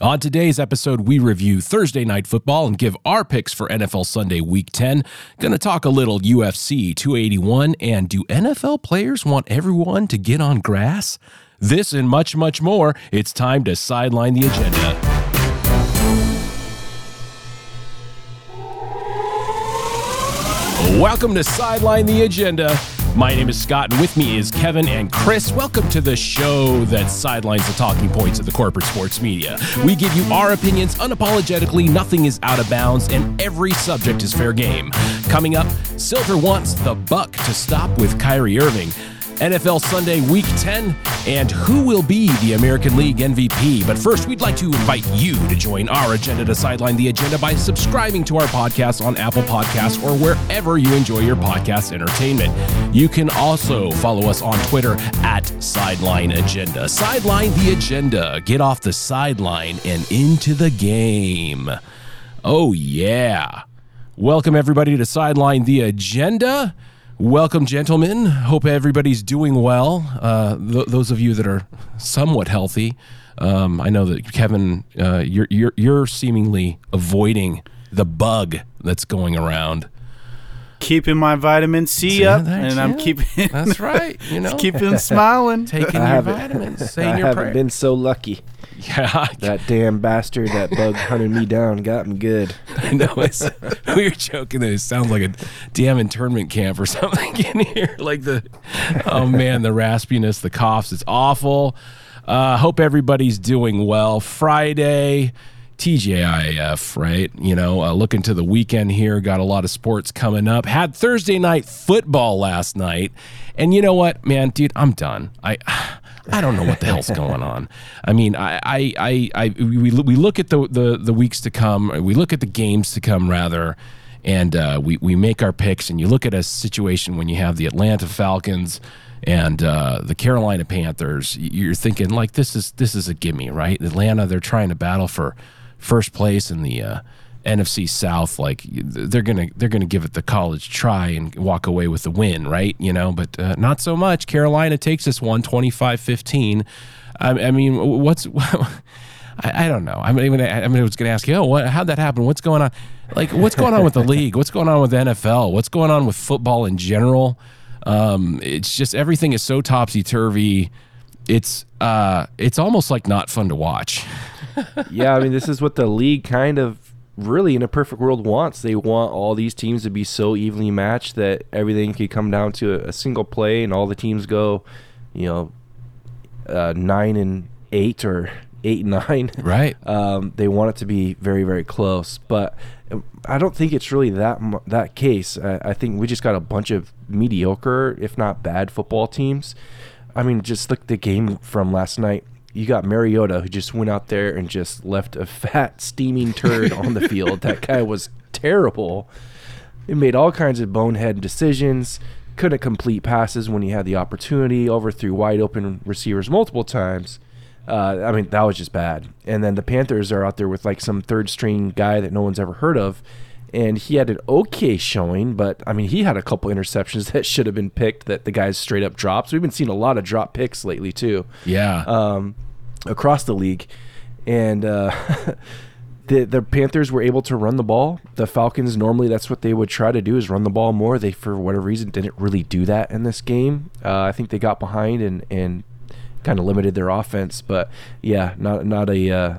On today's episode, we review Thursday night football and give our picks for NFL Sunday Week 10. Gonna talk a little UFC 281 and do NFL players want everyone to get on grass? This and much, much more. It's time to sideline the agenda. Welcome to Sideline the Agenda. My name is Scott, and with me is Kevin and Chris. Welcome to the show that sidelines the talking points of the corporate sports media. We give you our opinions unapologetically, nothing is out of bounds, and every subject is fair game. Coming up, Silver wants the buck to stop with Kyrie Irving. NFL Sunday Week 10, and who will be the American League MVP. But first, we'd like to invite you to join our agenda to sideline the agenda by subscribing to our podcast on Apple Podcasts or wherever you enjoy your podcast entertainment. You can also follow us on Twitter at Sideline Agenda. Sideline the agenda. Get off the sideline and into the game. Oh, yeah. Welcome, everybody, to Sideline the Agenda. Welcome, gentlemen. Hope everybody's doing well. Uh, th- those of you that are somewhat healthy, um, I know that Kevin, uh, you're, you're you're seemingly avoiding the bug that's going around. Keeping my vitamin C See, up, that's and I'm it. keeping That's right. You know, keeping smiling. taking I your haven't- vitamins, I saying your haven't prayer. been so lucky. yeah, That damn bastard, that bug hunted me down, got me good. I know. It's, we were joking that it sounds like a damn internment camp or something in here. Like the, oh man, the raspiness, the coughs, it's awful. Uh, hope everybody's doing well. Friday, TGIF, right? You know, uh, looking to the weekend here. Got a lot of sports coming up. Had Thursday night football last night, and you know what, man, dude, I'm done. I. I don't know what the hell's going on. I mean, I, I, I, I we, we look at the, the the weeks to come. We look at the games to come, rather, and uh, we we make our picks. And you look at a situation when you have the Atlanta Falcons and uh, the Carolina Panthers. You're thinking like this is this is a gimme, right? Atlanta, they're trying to battle for first place in the uh, NFC South. Like they're gonna they're gonna give it the college try and walk away with the win, right? You know, but uh, not so much. Carolina takes this one 25-15. I, I mean, what's I, I don't know. I mean, I, I mean, I was going to ask you, oh, what, how'd that happen? What's going on? Like, what's going on with the league? What's going on with the NFL? What's going on with football in general? Um, it's just everything is so topsy turvy. It's uh, it's almost like not fun to watch. Yeah, I mean, this is what the league kind of really in a perfect world wants. They want all these teams to be so evenly matched that everything could come down to a, a single play and all the teams go, you know, uh, nine and eight or eight and nine. Right. Um, they want it to be very, very close, but um, I don't think it's really that that case. I, I think we just got a bunch of mediocre, if not bad, football teams. I mean, just look the game from last night. You got Mariota who just went out there and just left a fat, steaming turd on the field. That guy was terrible. He made all kinds of bonehead decisions. Couldn't complete passes when he had the opportunity. Overthrew wide open receivers multiple times. Uh, I mean, that was just bad. And then the Panthers are out there with like some third string guy that no one's ever heard of. And he had an okay showing, but I mean, he had a couple interceptions that should have been picked that the guys straight up dropped. So we've been seeing a lot of drop picks lately, too Yeah. um, across the league, and uh, the the Panthers were able to run the ball. The Falcons normally that's what they would try to do is run the ball more. They for whatever reason didn't really do that in this game. Uh, I think they got behind and and kind of limited their offense. But yeah, not not a uh,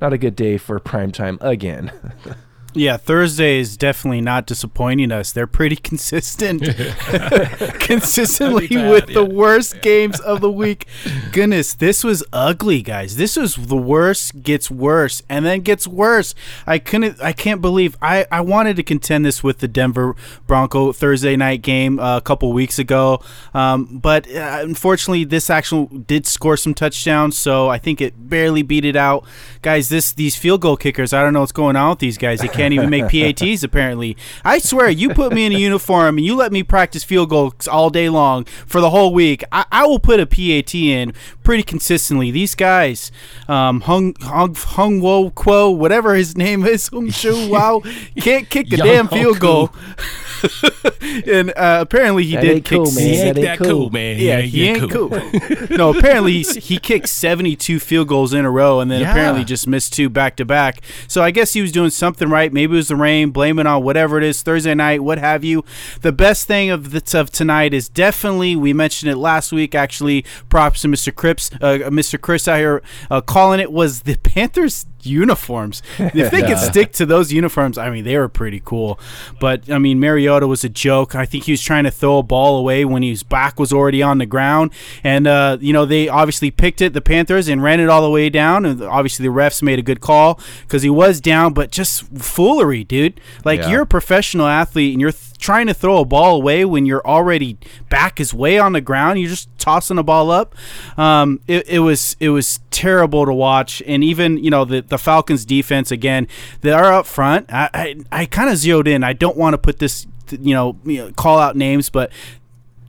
not a good day for prime time again. Yeah, Thursday is definitely not disappointing us. They're pretty consistent, consistently bad, with the yeah. worst games of the week. Goodness, this was ugly, guys. This was the worst. Gets worse and then gets worse. I couldn't. I can't believe. I I wanted to contend this with the Denver Bronco Thursday night game uh, a couple weeks ago, um, but uh, unfortunately, this actually did score some touchdowns, so I think it barely beat it out. Guys, this these field goal kickers. I don't know what's going on with these guys. They can't even make PATs. Apparently, I swear, you put me in a uniform and you let me practice field goals all day long for the whole week. I, I will put a PAT in pretty consistently. These guys, um, Hung Hung Hung Wo Quo, whatever his name is, Hung Shu Wow, can't kick a damn field goal. And uh, apparently he That did kick. cool, s- man. He ain't that that cool, cool. man. Yeah, he ain't cool. no, apparently he, he kicked 72 field goals in a row and then Yeah. apparently just missed two back to back. So I guess he was doing something right. Maybe it was the rain, blame it on whatever it is, Thursday night, what have you. The best thing of the, of tonight is definitely, we mentioned it last week, actually, props to Mr. Cripps, uh, Mr. Chris out here uh, calling it, was the Panthers uniforms. If they could stick to those uniforms, I mean, they were pretty cool. But I mean, Mariota was a joke. I think he was trying to throw a ball away when his back was already on the ground, and uh, you know they obviously picked it, the Panthers, and ran it all the way down. And obviously the refs made a good call because he was down, but just foolery, dude. Like Yeah. you're a professional athlete and you're. Th- trying to throw a ball away when you're already back is way on the ground. You're just tossing a ball up. Um, it, it was it was terrible to watch. And even you know the, the falcons defense again they are up front. I i, I kind of zeroed in. I don't want to put this you know, you know call out names but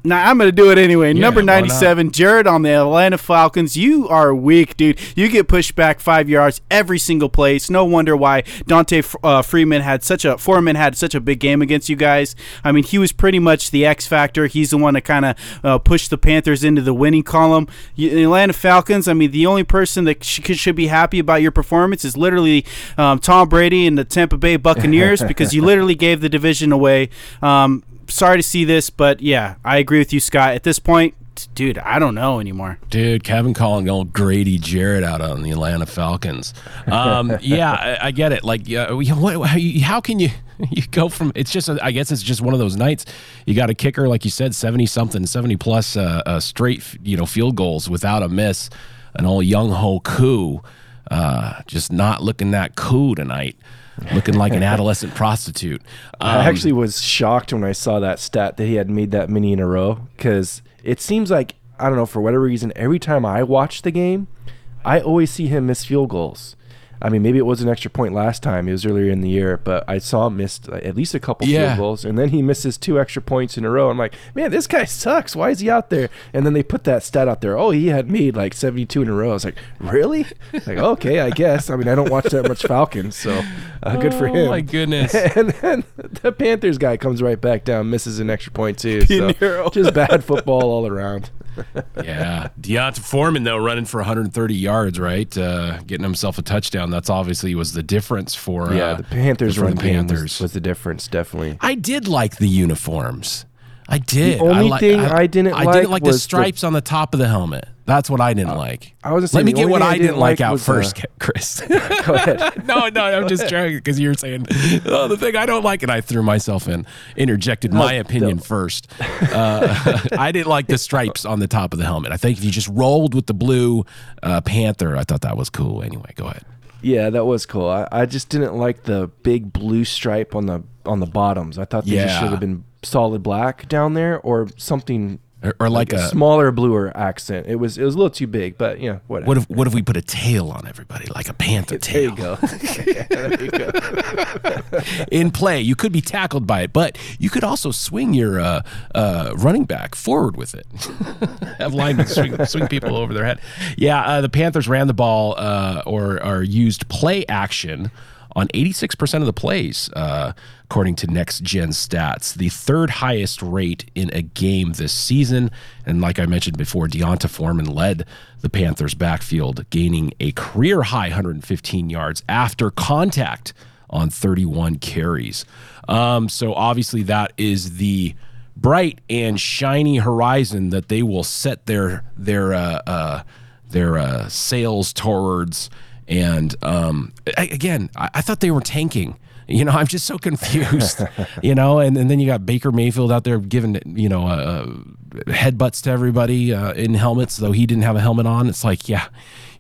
Nah, I'm gonna do it anyway. Yeah, Number 97, Jared on the Atlanta Falcons. You are weak, dude. You get pushed back five yards every single place. No wonder why Dante uh, Freeman had such a Foreman had such a big game against you guys. I mean, he was pretty much the X factor. He's the one that kind of uh, pushed the Panthers into the winning column. You, the Atlanta Falcons. I mean, the only person that sh- should be happy about your performance is literally um, Tom Brady and the Tampa Bay Buccaneers because you literally gave the division away. Um, sorry to see this, but yeah, I agree with you, Scott. At this point, dude, I don't know anymore. Dude, Kevin calling old Grady Jarrett out on the Atlanta Falcons. Um, yeah, I, I get it. Like, yeah, what, how, how can you you go from? It's just, a, I guess it's just one of those nights. You got a kicker, like you said, seventy something, seventy plus uh, uh, straight, you know, field goals without a miss. An old Younghoe Koo, uh, just not looking that cool tonight. Looking like an adolescent prostitute. Um, I actually was shocked when I saw that stat that he had made that many in a row because it seems like I don't know for whatever reason every time I watch the game, I always see him miss field goals. I mean, maybe it was an extra point last time. It was earlier in the year, but I saw him miss at least a couple Yeah. field goals, and then he misses two extra points in a row. I'm like, man, this guy sucks. Why is he out there? And then they put that stat out there. Oh, he had made like 72 in a row. I was like, really? like, okay, I guess. I mean, I don't watch that much Falcons, so uh, good for Oh, him. my goodness. and then the Panthers guy comes right back down, misses an extra point too. So just bad football all around. yeah, D'Onta Foreman though running for 130 yards, right, uh, getting himself a touchdown. That's obviously was the difference for Yeah, uh, the Panthers for run the was- Panthers. was, the difference, definitely. I did like the uniforms. I did. The only I li- thing I didn't I like didn't like the was the- stripes on the top of the helmet. That's what I didn't like. I was Let me get what I didn't like, out first, uh, Chris. Go ahead. no, no, I'm just joking because you were saying oh, the thing I don't like, and I threw myself in, interjected my opinion first. Uh, I didn't like the stripes on the top of the helmet. I think if you just rolled with the blue uh, panther, I thought that was cool. Anyway, go ahead. Yeah, that was cool. I, I just didn't like the big blue stripe on the on the bottoms. I thought they just should have been solid black down there or something Or, or like, a, a, smaller bluer accent. It was it was a little too big, but yeah, whatever. what if what if we put a tail on everybody, like a panther there tail? you go. there you go. in play. You could be tackled by it, but you could also swing your uh, uh, running back forward with it. Have linemen swing, swing people over their head. Yeah, uh, the Panthers ran the ball uh, or, or used play action on 86% of the plays, uh, according to Next Gen Stats, the third highest rate in a game this season. And like I mentioned before, D'Onta Foreman led the Panthers' backfield, gaining a career high 115 yards after contact on 31 carries. Um, so obviously that is the bright and shiny horizon that they will set their their uh, uh, their uh, sails towards. And um, a- again, I, I thought they were tanking. You know, I'm just so confused. you know, and, and then you got Baker Mayfield out there giving you know uh, headbutts to everybody uh, in helmets, though he didn't have a helmet on. It's like, yeah,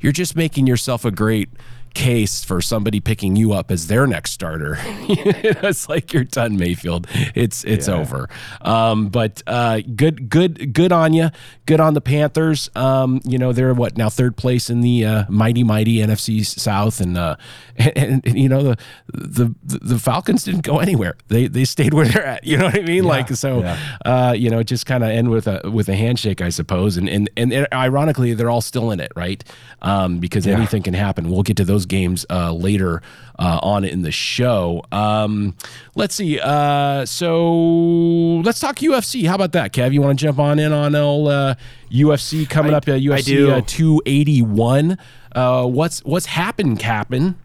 you're just making yourself a great case for somebody picking you up as their next starter. it's like you're done, Mayfield. It's it's over. Um, but uh, good good good on you. Good on the Panthers. Um, you know they're what now third place in the uh, mighty mighty NFC South, and, uh, and, and you know the, the the Falcons didn't go anywhere. They they stayed where they're at. You know what I mean? like so, uh, you know, just kind of end with a with a handshake, I suppose. And and and ironically, they're all still in it, right? Um, because anything can happen. We'll get to those those games uh, later uh, on in the show. Um, let's see. Uh, so let's talk UFC. How about that, Kev? You want to jump on in on old, uh, UFC coming I- up? Uh, UFC. Uh, 281. Uh, what's what's happened, Captain?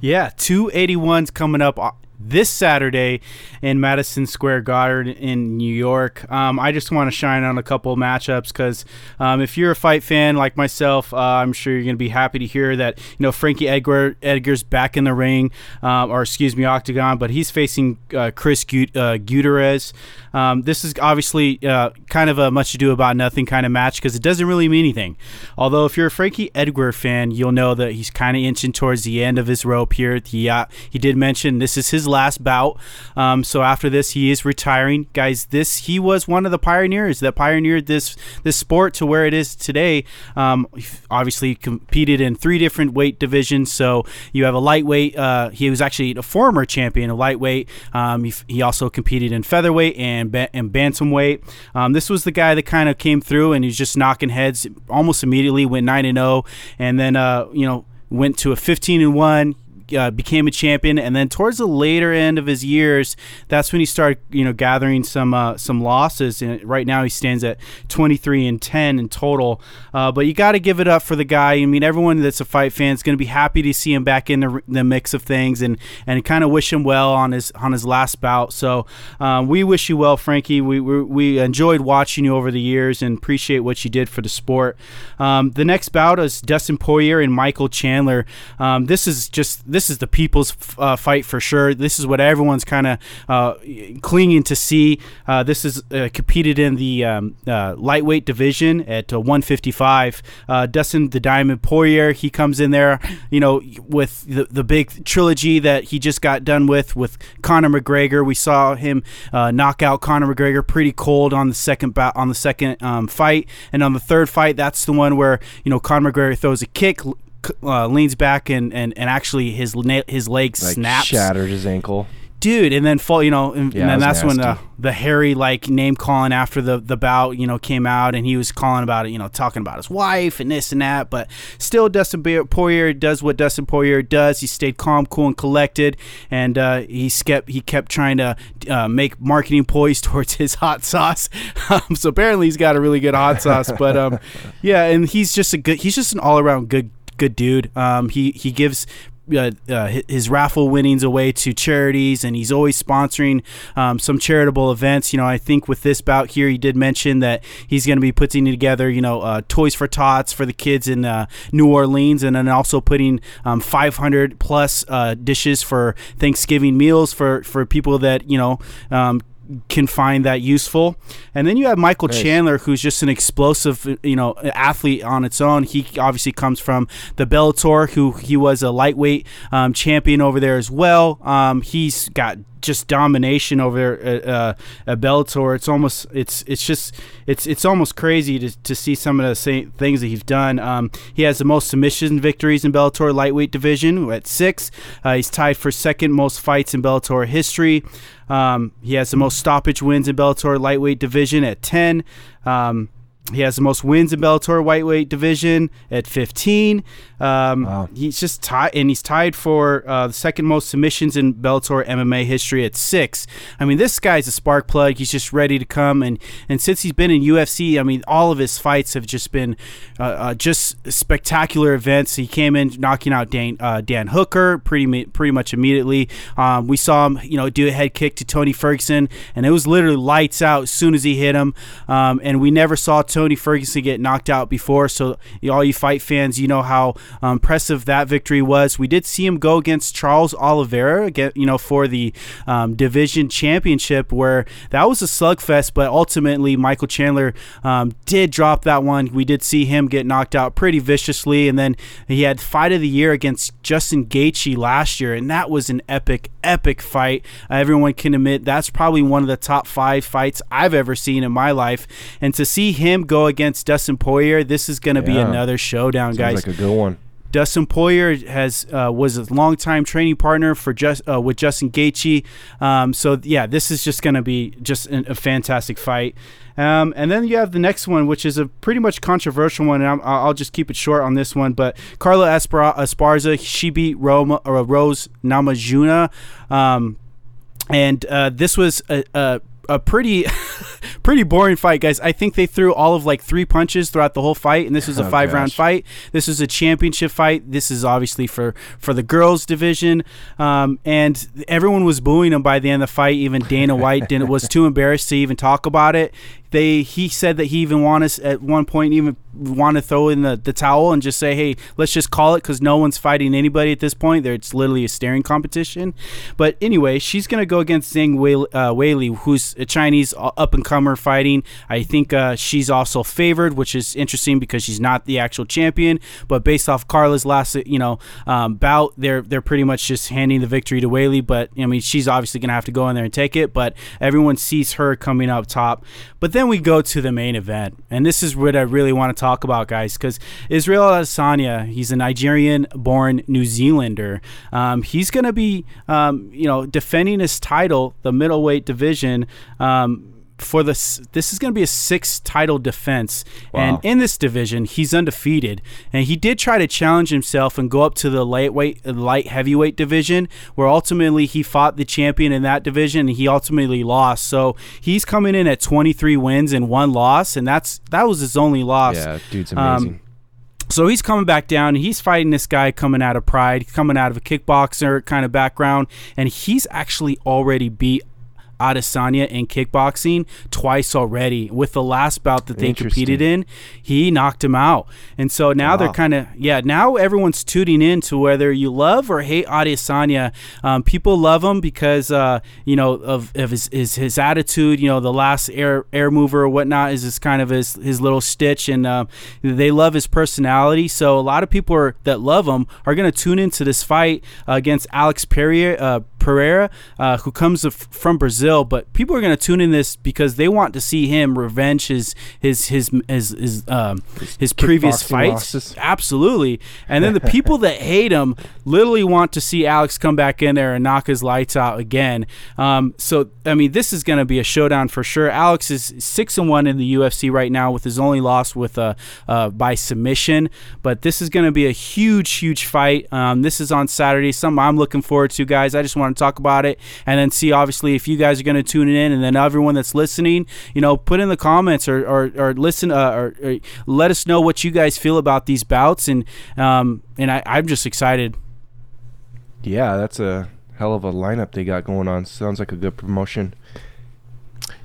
Yeah, 281's coming up uh, this Saturday in Madison Square Garden in New York. Um, I just want to shine on a couple matchups because um, if you're a fight fan like myself, uh, I'm sure you're going to be happy to hear that you know Frankie Edgar Edgar's back in the ring, um, or excuse me, octagon, but he's facing uh, Chris Gut- uh, Gutierrez. Um, this is obviously uh, kind of a much ado about nothing kind of match because it doesn't really mean anything. Although if you're a Frankie Edgar fan, you'll know that he's kind of inching towards the end of his rope here. He uh, he did mention this is his last bout. Um, so after this, he is retiring, guys. This he was one of the pioneers that pioneered this this sport to where it is today. Um, obviously competed in three different weight divisions. So you have a lightweight. Uh, he was actually a former champion of lightweight. Um, he, he also competed in featherweight and and bantamweight. Um, this was the guy that kind of came through and he's just knocking heads almost immediately. Went nine and zero, and then uh, you know went to a 15 and 1 uh, became a champion. And then towards the later end of his years that's when he started you know gathering some uh, some losses. And right now he stands at 23 and 10 in total. Uh, but you got to give it up for the guy. I mean everyone that's a fight fan is going to be happy to see him back in the, the mix of things and and kind of wish him well on his on his last bout. So um, we wish you well Frankie. We, we we enjoyed watching you over the years and appreciate what you did for the sport. Um, the next bout is Dustin Poirier and Michael Chandler. Um, this is just this is the people's uh, fight for sure. This is what everyone's kind of uh, clinging to see. Uh, this is uh, competed in the um, uh, lightweight division at uh, 155. Uh, Dustin the Diamond Poirier, he comes in there, you know, with the, the big trilogy that he just got done with with Conor McGregor. We saw him knock out Conor McGregor pretty cold on the second on the second um, fight, and on the third fight, that's the one where you know Conor McGregor throws a kick, uh, leans back and, and, and actually his na- his leg Like snaps, shattered his ankle. dude, and then fall, you know, and, Yeah, and then that's was when the nasty. the Harry like name calling after the the bout, you know, came out, and he was calling about it, you know, talking about his wife and this and that, but still, Dustin Poirier does what Dustin Poirier does. He stayed calm, cool, and collected, and uh, he kept he kept trying to uh, make marketing ploys towards his hot sauce. um, so apparently, he's got a really good hot sauce, but um, yeah, and he's just a good, he's just an all around good good dude. Um, he he gives. Uh, uh, his raffle winnings away to charities, and he's always sponsoring um, some charitable events. You know, I think with this bout here, he did mention that he's going to be putting together, you know, uh, toys for tots for the kids in uh, New Orleans, and then also putting um, 500 plus uh, dishes for Thanksgiving meals for for people that you know. Um, can find that useful. And then you have Michael Chandler, who's just an explosive, you know, athlete on its own. He obviously comes from the Bellator, who he was a lightweight um, champion over there as well. Um, he's got just domination over there at, uh, at Bellator. It's almost it's it's just it's it's almost crazy to, to see some of the same things that he's done. Um, he has the most submission victories in Bellator lightweight division at six. Uh, he's tied for second most fights in Bellator history. Um, he has the most stoppage wins in Bellator lightweight division at ten. Um, he has the most wins in Bellator lightweight division at 15. Um, Wow. He's just tied, and he's tied for uh, the second most submissions in Bellator MMA history at six. I mean, this guy's a spark plug. He's just ready to come, and and since he's been in UFC, I mean, all of his fights have just been uh, uh, just spectacular events. He came in knocking out Dan, uh, Dan Hooker pretty pretty much immediately. Um, we saw him, you know, do a head kick to Tony Ferguson, and it was literally lights out as soon as he hit him. Um, and we never saw Tony Ferguson get knocked out before. So all you fight fans, you know how um, impressive that victory was. We did see him go against Charles Oliveira, get you know, for the um, division championship, where that was a slugfest. But ultimately, Michael Chandler um, did drop that one. We did see him get knocked out pretty viciously, and then he had fight of the year against Justin Gaethje last year, and that was an epic, epic fight. Uh, everyone can admit that's probably one of the top five fights I've ever seen in my life. And to see him go against Dustin Poirier, this is going to be another showdown, Sounds guys. like a good one. Dustin Poirier has uh, was a longtime training partner for just uh, with Justin Gaethje. Um, so yeah, this is just going to be just an, a fantastic fight. Um, and then you have the next one, which is a pretty much controversial one, and i will just keep it short on this one. But Carla Esparza, she beat Roma, or Rose Namajuna. Um, and uh, this was a, a a pretty pretty boring fight, guys. I think they threw all of like three punches throughout the whole fight, and this was a oh, five gosh. round fight. This is a championship fight. This is obviously for for the girls division, um, and everyone was booing him by the end of the fight. Even Dana White didn't was too embarrassed to even talk about it. They he said that he even want us at one point even want to throw in the, the towel and just say, hey, let's just call it because no one's fighting anybody at this point. There, it's literally a staring competition. But anyway, she's gonna go against Zhang Wei, uh, who's a Chinese up and comer fighting. I think uh, she's also favored, which is interesting because she's not the actual champion. But based off Carla's last you know um, bout, they're they're pretty much just handing the victory to Weili. But I mean, she's obviously gonna have to go in there and take it. But everyone sees her coming up top. But then we go to the main event, and this is what I really want to talk about, guys, because Israel Adesanya, he's a Nigerian-born New Zealander. Um, he's going to be, um, you know, defending his title, the middleweight division. Um, for this this is going to be a six title defense. Wow. and in this division he's undefeated. And he did try to challenge himself and go up to the lightweight light heavyweight division where ultimately he fought the champion in that division and he ultimately lost. So he's coming in at 23 wins and one loss and that's that was his only loss. Yeah dude's amazing. um, so he's coming back down. He's fighting this guy coming out of Pride, coming out of a kickboxer kind of background, and he's actually already beat Adesanya in kickboxing twice already. With the last bout that they competed in, he knocked him out. And so now wow. they're kind of yeah. Now everyone's tuning in to whether you love or hate Adesanya. Um, people love him because uh, you know of, of his, his, his attitude. You know the last air air mover or whatnot is this kind of his his little stitch, and uh, they love his personality. So a lot of people are, that love him are going to tune into this fight uh, against Alex Pereira. Pereira, uh, who comes from Brazil, but people are going to tune in this because they want to see him revenge his his his his his, um, his previous fights. Losses. Absolutely, and then the people that hate him literally want to see Alex come back in there and knock his lights out again. Um, so I mean, this is going to be a showdown for sure. Alex is six and one in the UFC right now with his only loss with a uh, uh, by submission, but this is going to be a huge huge fight. Um, this is on Saturday. Something I'm looking forward to, guys. I just want to talk about it and then see, obviously, if you guys are going to tune in and then everyone that's listening, you know, put in the comments or, or, or listen uh, or, or, let us know what you guys feel about these bouts. And, um, and I, I'm just excited. Yeah, that's a hell of a lineup they got going on. Sounds like a good promotion.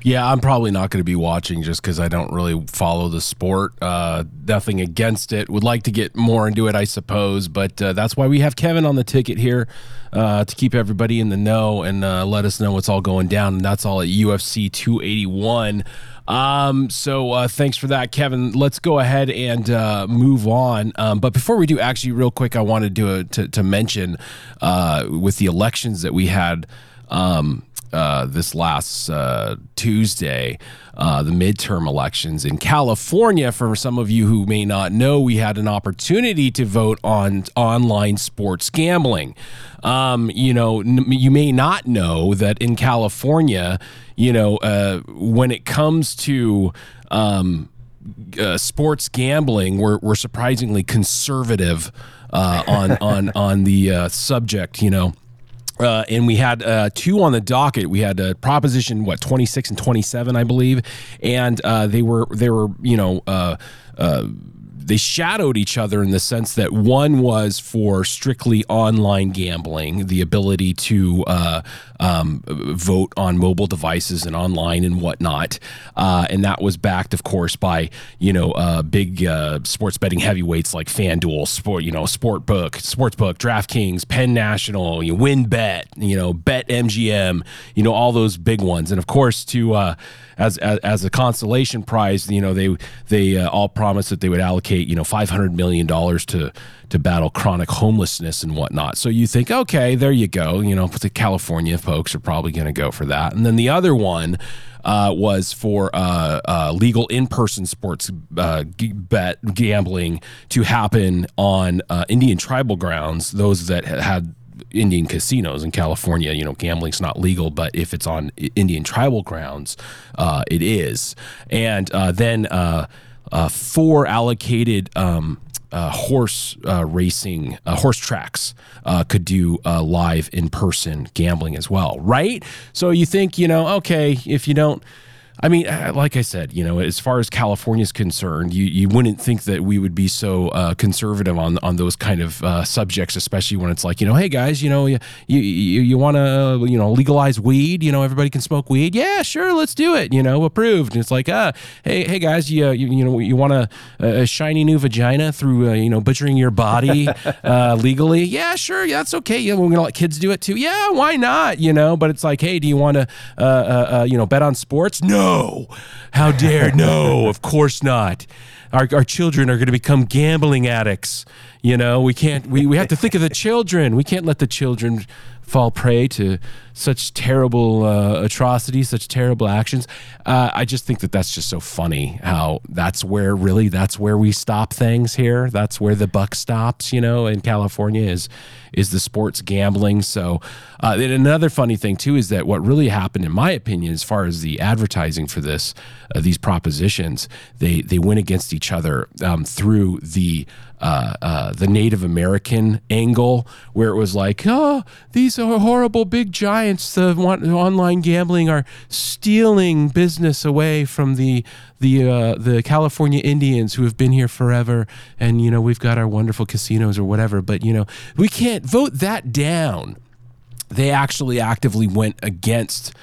Yeah, I'm probably not going to be watching just because I don't really follow the sport. Uh, nothing against it. Would like to get more into it, I suppose, but uh, that's why we have Kevin on the ticket here uh, to keep everybody in the know and uh, let us know what's all going down. And that's all at UFC 281. Um, so uh, thanks for that, Kevin. Let's go ahead and uh, move on. Um, but before we do, actually, real quick, I wanted to to, to mention uh, with the elections that we had. Um, uh, this last uh, Tuesday, uh, the midterm elections in California. For some of you who may not know, we had an opportunity to vote on online sports gambling. Um, you know, n- you may not know that in California, you know, uh, when it comes to um, uh, sports gambling, we're, we're surprisingly conservative on on on the subject. You know. Uh, and we had uh, two on the docket. We had uh, Proposition what twenty six and twenty seven, I believe, and uh, they were they were you know uh, uh, they shadowed each other in the sense that one was for strictly online gambling, the ability to uh, um, vote on mobile devices and online and whatnot, uh, and that was backed, of course, by you know uh, big uh, sports betting heavyweights like FanDuel, sport you know Sportbook, Sportsbook, DraftKings, Penn National, you WynnBET, you know Bet MGM, you know all those big ones, and of course to uh, as, as, as a consolation prize, you know they they uh, all promised that they would allocate you know 500 million dollars to to battle chronic homelessness and whatnot. So you think, okay, there you go. You know, the California folks are probably going to go for that. And then the other one uh, was for uh, uh, legal in-person sports uh, bet gambling to happen on uh, Indian tribal grounds. Those that had Indian casinos in California. You know, gambling's not legal, but if it's on Indian tribal grounds, uh, it is. And uh, then uh, uh, four allocated. Um, uh, horse uh, racing, uh, horse tracks uh, could do live in person gambling as well, right? So you think, you know, okay, if you don't I mean, uh, like I said, you know, as far as California is concerned, you, you wouldn't think that we would be so uh, conservative on on those kind of uh, subjects, especially when it's like, you know, hey guys, you know, you you, you want to you know legalize weed, you know, everybody can smoke weed, yeah, sure, let's do it, you know, approved. And it's like, uh, hey hey guys, you you, you know, you want a, a shiny new vagina through uh, you know butchering your body uh, legally, yeah, sure, yeah, that's okay. Yeah, we're gonna let kids do it too, yeah, why not, you know? But it's like, hey, do you want to uh, uh, uh, you know bet on sports? No. How dare? No, of course not. Our, our children are going to become gambling addicts. You know, we can't, we, we have to think of the children. We can't let the children fall prey to such terrible uh, atrocities, such terrible actions. Uh, I just think that that's just so funny how that's where really that's where we stop things here. That's where the buck stops. You know, in California is is the sports gambling. So, uh, and another funny thing too is that what really happened, in my opinion, as far as the advertising for this, uh, these propositions, they they went against each other um, through the. Uh, uh, the Native American angle, where it was like, oh, these are horrible big giants. The online gambling are stealing business away from the the uh, the California Indians who have been here forever, and you know we've got our wonderful casinos or whatever. But you know we can't vote that down. They actually actively went against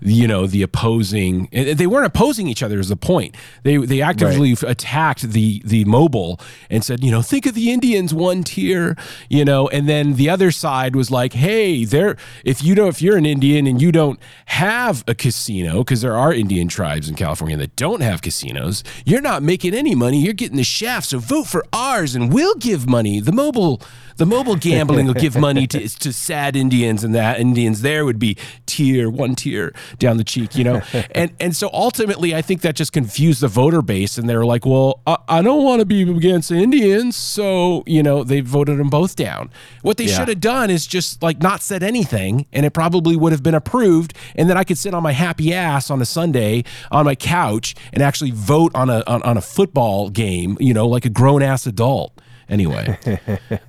you know the opposing eh, they weren't opposing each other is the point. They they actively right. attacked the the mobile and said you know think of the indians one tier you know and then the other side was like hey there if you don't if you're an indian and you don't have a casino because there are indian tribes in california that don't have casinos you're not making any money. You're getting the shaft. So vote for ours and we'll give money. The mobile the mobile gambling will give money to, to sad Indians, and that Indians there would be tear, one tear down the cheek, you know. and and so ultimately, I think that just confused the voter base, and they're like, well, I, I don't want to be against Indians, so you know they voted them both down. What they yeah. should have done is just like not said anything, and it probably would have been approved, and then I could sit on my happy ass on a Sunday on my couch and actually vote on a on, on a football game, you know, like a grown ass adult anyway.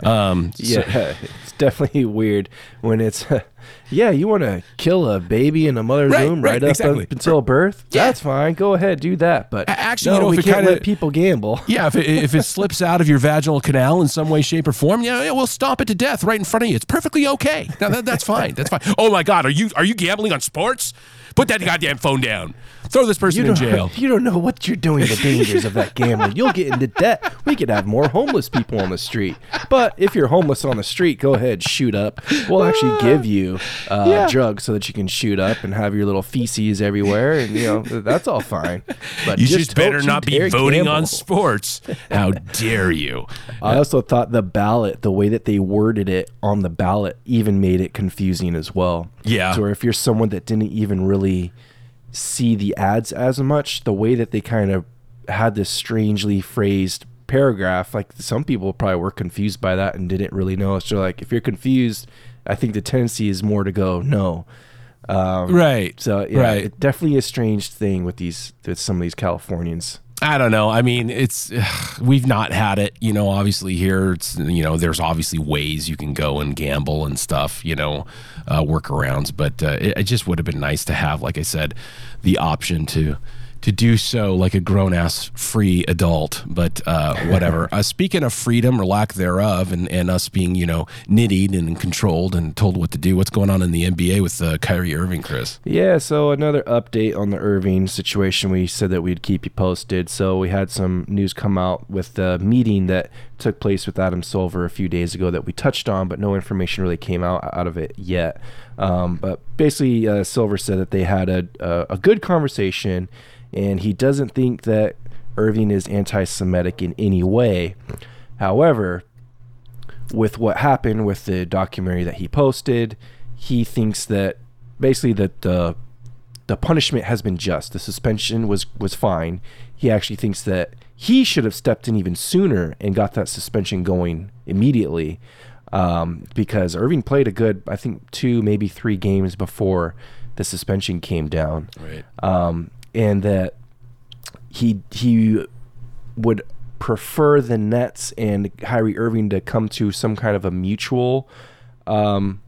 Um, yeah, so. it's definitely weird when it's. yeah, you want to kill a baby in a mother's right, womb right, right up exactly. until birth? Yeah. That's fine. Go ahead, do that. But actually, no, you know, we can't kinda, let people gamble. Yeah, if it, if it slips out of your vaginal canal in some way, shape, or form, yeah, yeah, we'll stomp it to death right in front of you. It's perfectly okay. No, that, that's fine. That's fine. Oh my God, are you are you gambling on sports? Put that goddamn phone down. Throw this person in jail. You don't know what you're doing. The dangers of that gambling. You'll get into debt. We could have more homeless people on the street. But if you're homeless on the street, go ahead, shoot up. We'll actually give you uh, yeah. drugs so that you can shoot up and have your little feces everywhere, and you know that's all fine. But you just, just better not be voting gamble. on sports. How dare you? I also thought the ballot, the way that they worded it on the ballot, even made it confusing as well. Yeah. So if you're someone that didn't even really see the ads as much. The way that they kind of had this strangely phrased paragraph, like some people probably were confused by that and didn't really know. So like, if you're confused, I think the tendency is more to go no. Um, right. So yeah, right. It definitely a strange thing with these with some of these Californians. I don't know. I mean, it's we've not had it, you know. Obviously, here it's you know, there's obviously ways you can go and gamble and stuff, you know, uh, workarounds. But uh, it, it just would have been nice to have, like I said, the option to to do so like a grown ass free adult. But uh, whatever. uh, speaking of freedom or lack thereof, and, and us being you know nittied and controlled and told what to do, what's going on in the NBA with uh, Kyrie Irving, Chris? Yeah. So another update on the Irving situation. We said that we'd keep you posted. So we had some news come out with the meeting that took place with Adam Silver a few days ago that we touched on, but no information really came out out of it yet. Um, but basically, uh, Silver said that they had a, a, a good conversation and he doesn't think that Irving is anti-Semitic in any way. However, with what happened with the documentary that he posted, he thinks that basically that the the punishment has been just. The suspension was was fine. He actually thinks that he should have stepped in even sooner and got that suspension going immediately, um, because Irving played a good, I think, two maybe three games before the suspension came down, Right. um, and that he he would prefer the Nets and Kyrie Irving to come to some kind of a mutual um,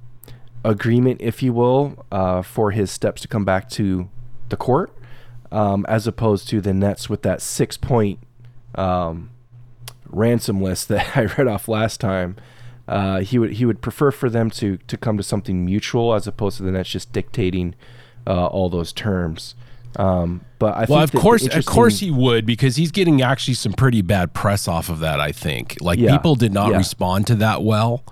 agreement, if you will, uh, for his steps to come back to the court, um, as opposed to the Nets with that six point um, ransom list that I read off last time. Uh, he would he would prefer for them to to come to something mutual as opposed to the Nets just dictating uh, all those terms. Um, but I Well, think of course, of course he would because he's getting actually some pretty bad press off of that. I think like Yeah. people did not Yeah. respond to that well.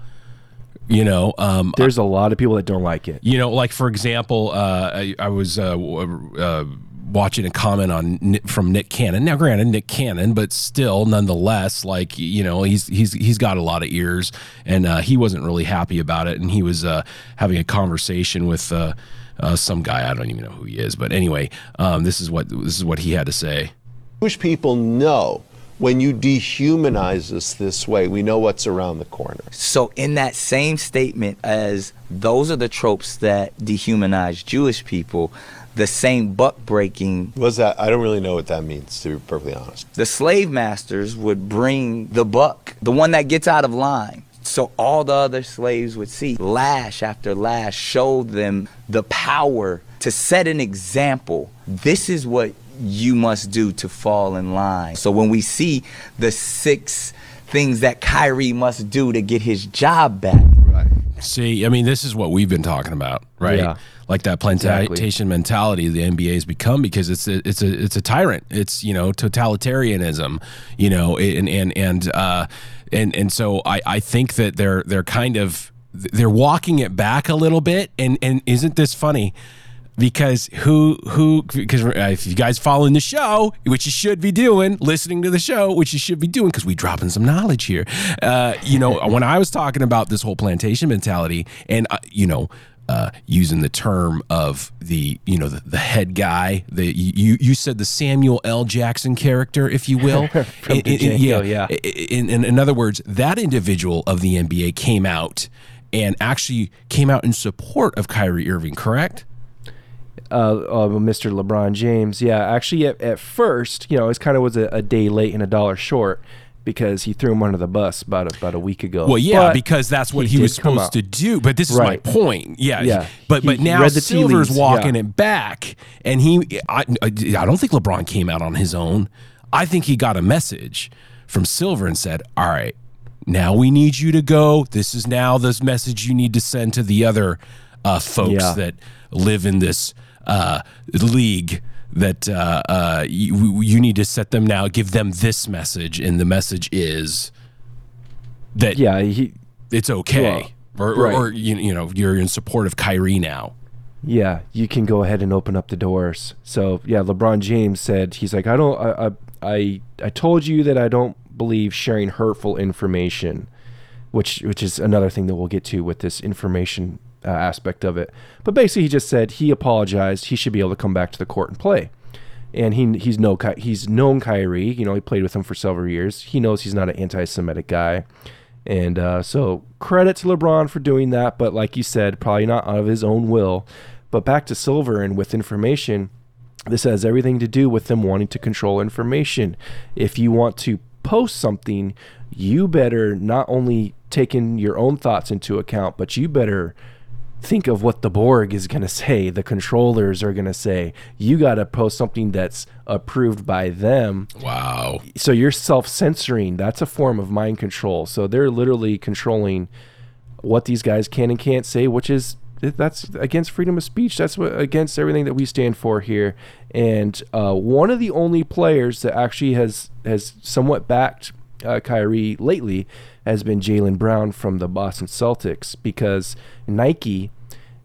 You know, um, there's a lot of people that don't like it. you know, like for example, uh, I, I was uh, uh, watching a comment on from Nick Cannon. Now, granted, Nick Cannon, but still, nonetheless, like you know, he's he's he's got a lot of ears, and uh, he wasn't really happy about it, and he was uh, having a conversation with. Uh, some guy I don't even know who he is, but anyway, um, this is what this is what he had to say. Jewish people know when you dehumanize us this way, we know what's around the corner. So, in that same statement, as those are the tropes that dehumanize Jewish people, the same buck breaking, Was that? I don't really know what that means, to be perfectly honest. the slave masters would bring the buck, the one that gets out of line. So all the other slaves would see lash after lash, show them the power to set an example. This is what you must do to fall in line. So when we see the six things that Kyrie must do to get his job back, See, I mean, this is what we've been talking about, right? Yeah. Like that plantation Exactly. mentality the NBA has become because it's a, it's a it's a tyrant. It's you know totalitarianism, you know, and and and uh, and and so I I think that they're they're kind of they're walking it back a little bit, and and isn't this funny? because who who because if you guys following the show which you should be doing listening to the show which you should be doing because we dropping some knowledge here uh, you know when i was talking about this whole plantation mentality and uh, you know uh, using the term of the you know the, the head guy the you you said the Samuel L Jackson character if you will In- in- Django, yeah. in, in, in other words, that individual of the NBA came out and actually came out in support of Kyrie Irving, correct? uh, uh, Mr. LeBron James. Yeah, actually, at, at first, you know, it kind of was a, a day late and a dollar short because he threw him under the bus about a, about a week ago. Well, yeah, But because that's what he he, was supposed to do. But this is Right. my point. Yeah, Yeah. But He- but now Silver's walking yeah. it back, and he I, I don't think LeBron came out on his own. I think he got a message from Silver and said, "All right, now we need you to go. This is now this message you need to send to the other uh, folks Yeah. that live in this uh, league." That uh, uh, you, you need to set them now. Give them this message, and the message is that yeah, he it's okay. or, or, right. or you, you know, you're in support of Kyrie now. yeah, you can go ahead and open up the doors. So yeah, LeBron James said he's like, I don't, I, I, I told you that I don't believe sharing hurtful information, which which is another thing that we'll get to with this information uh, aspect of it. But basically, he just said he apologized. He should be able to come back to the court and play. And he he's no he's known Kyrie. You know, he played with him for several years. He knows he's not an anti-Semitic guy. And uh, so credit to LeBron for doing that, but like you said, probably not out of his own will. But back to Silver and with information, this has everything to do with them wanting to control information. If you want to post something, you better not only take in your own thoughts into account, but you better think of what the Borg is going to say, the controllers are going to say. You got to post something that's approved by them. Wow. so you're self-censoring. That's a form of mind control. So they're literally controlling what these guys can and can't say which is that's against freedom of speech. That's what against everything that we stand for here. And uh, one of the only players that actually has has somewhat backed uh, Kyrie lately has been Jaylen Brown from the Boston Celtics because Nike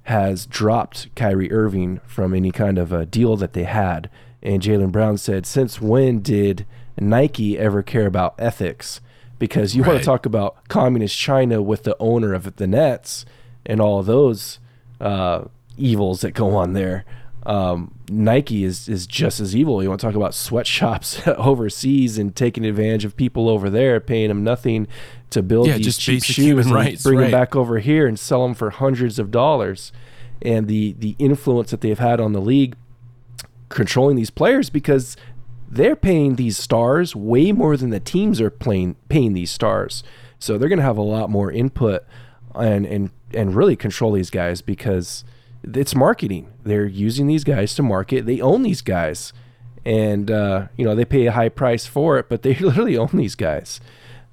has dropped Kyrie Irving from any kind of a deal that they had. And Jaylen Brown said, Since when did Nike ever care about ethics because you want to talk about communist China with the owner of the Nets and all those uh, evils that go on there. Um, Nike is is just as evil. You want to talk about sweatshops overseas and taking advantage of people over there, paying them nothing to build Yeah, these cheap shoes and rights, bring right. them back over here and sell them for hundreds of dollars. And the the influence that they've had on the league controlling these players because they're paying these stars way more than the teams are playing paying these stars. So they're going to have a lot more input and and and really control these guys because it's marketing. They're using these guys to market. They own these guys, and uh, you know they pay a high price for it, but they literally own these guys.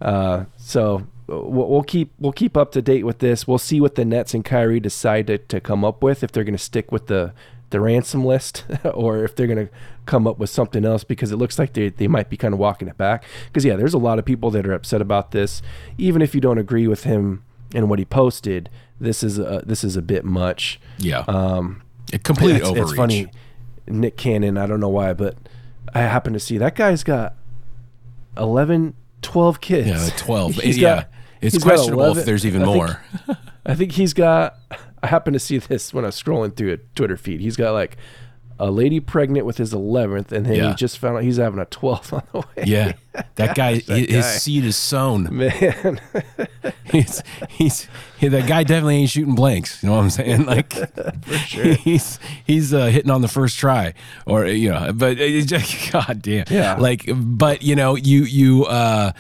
Uh, so we'll, we'll keep we'll keep up to date with this. We'll see what the Nets and Kyrie decide to, to come up with if they're going to stick with the the ransom list or if they're going to come up with something else because it looks like they, they might be kind of walking it back because yeah there's a lot of people that are upset about this even if you don't agree with him and what he posted this is a, this is a bit much Yeah. um It complete it's, overreach. it's funny nick cannon i don't know why but i happen to see that guy's got 11 12 kids Yeah, like 12. He's yeah. it's questionable 11 if there's even I think- more. I think he's got. I happen to see this when I was scrolling through a Twitter feed. He's got like a lady pregnant with his 11th, and then Yeah. he just found out he's having a 12th on the way. yeah. That guy, that his guy. seed is sown. man. he's he's he, that guy definitely ain't shooting blanks. You know what I'm saying? Like for sure. he's he's uh, hitting on the first try, or you know. But it just, god damn, Yeah. Like, but you know, you you. uh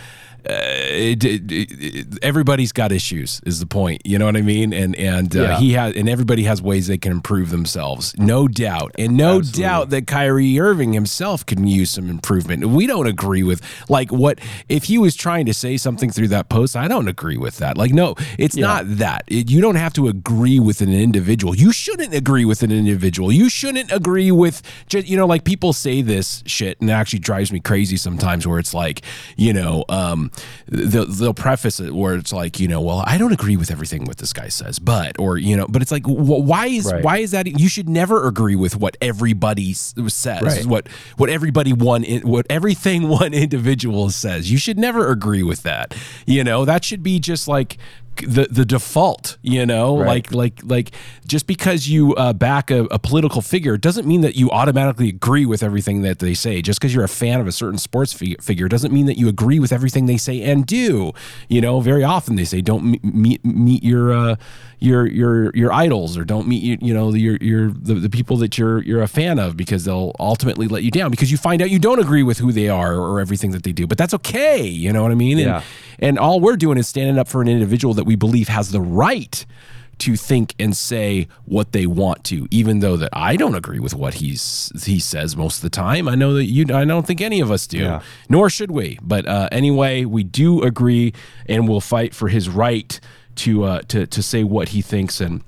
uh, it, it, it- everybody's got issues is the point you know what i mean? And and uh, Yeah. he has and everybody has ways they can improve themselves no doubt. And no doubt that Kyrie Irving himself can use some improvement. We don't agree with like what if he was trying to say something through that post I don't agree with that. Like no it's not that. It- you don't have to agree with an individual. You shouldn't agree with an individual. You shouldn't agree with just you know like people say this shit and it actually drives me crazy sometimes where it's like you know um they'll, they'll preface it where it's like you know well I don't agree with everything what this guy says but or you know but it's like wh- why is Right. why is that you should never agree with what everybody says Right. what what everybody one in, what everything one individual says you should never agree with that you know that should be just like the the default you know Right. like like like just because you uh, back a, a political figure doesn't mean that you automatically agree with everything that they say just because you're a fan of a certain sports fi- figure doesn't mean that you agree with everything they say and do you know very often they say don't me- meet meet your uh, your your your idols or don't meet you you know your your the, the people that you're you're a fan of because they'll ultimately let you down because you find out you don't agree with who they are or everything that they do but that's okay you know what i mean and, Yeah. and all we're doing is standing up for an individual that we believe has the right to think and say what they want to, even though that I don't agree with what he's he says most of the time. I know that you. I don't think any of us do, Yeah. nor should we. But uh, anyway, we do agree, and we'll fight for his right to uh, to to say what he thinks and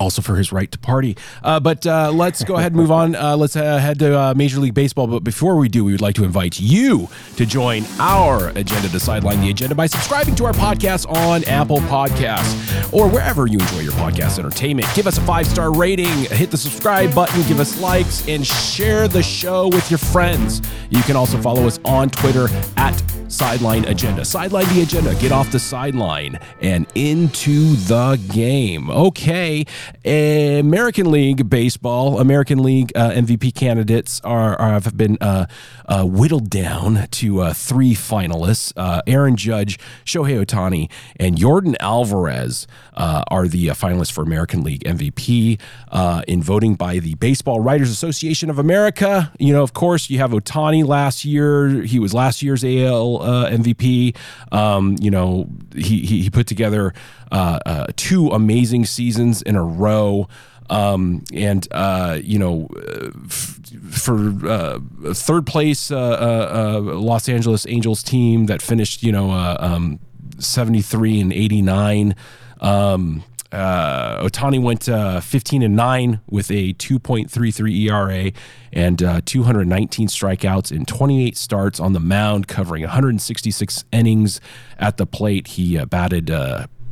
also for his right to party. Uh, but uh, let's go ahead and move on. Uh, let's uh, head to uh, Major League Baseball. But before we do, we would like to invite you to join our agenda to sideline the agenda by subscribing to our podcast on Apple Podcasts or wherever you enjoy your podcast entertainment. Give us a five star rating, hit the subscribe button, give us likes, and share the show with your friends. You can also follow us on Twitter at Sideline Agenda. Sideline the agenda. Get off the sideline and into the game. Okay. American League Baseball, American League uh, MVP candidates are, are have been uh, uh, whittled down to uh, three finalists uh, Aaron Judge, Shohei Ohtani, and Yordan Alvarez uh, are the finalists for American League MVP in voting by the Baseball Writers Association of America. You know, of course, you have Ohtani last year. He was last year's AL MVP. Um, you know, he, he, he put together uh, uh, two amazing seasons in a row. Um, and uh, you know, f- for uh, third place, uh, uh, uh, Los Angeles Angels team that finished, you know, um, 73 and 89. Um, uh, Ohtani went uh, 15 and 9 with a 2.33 ERA and uh, 219 strikeouts in 28 starts on the mound, covering 166 innings at the plate. He batted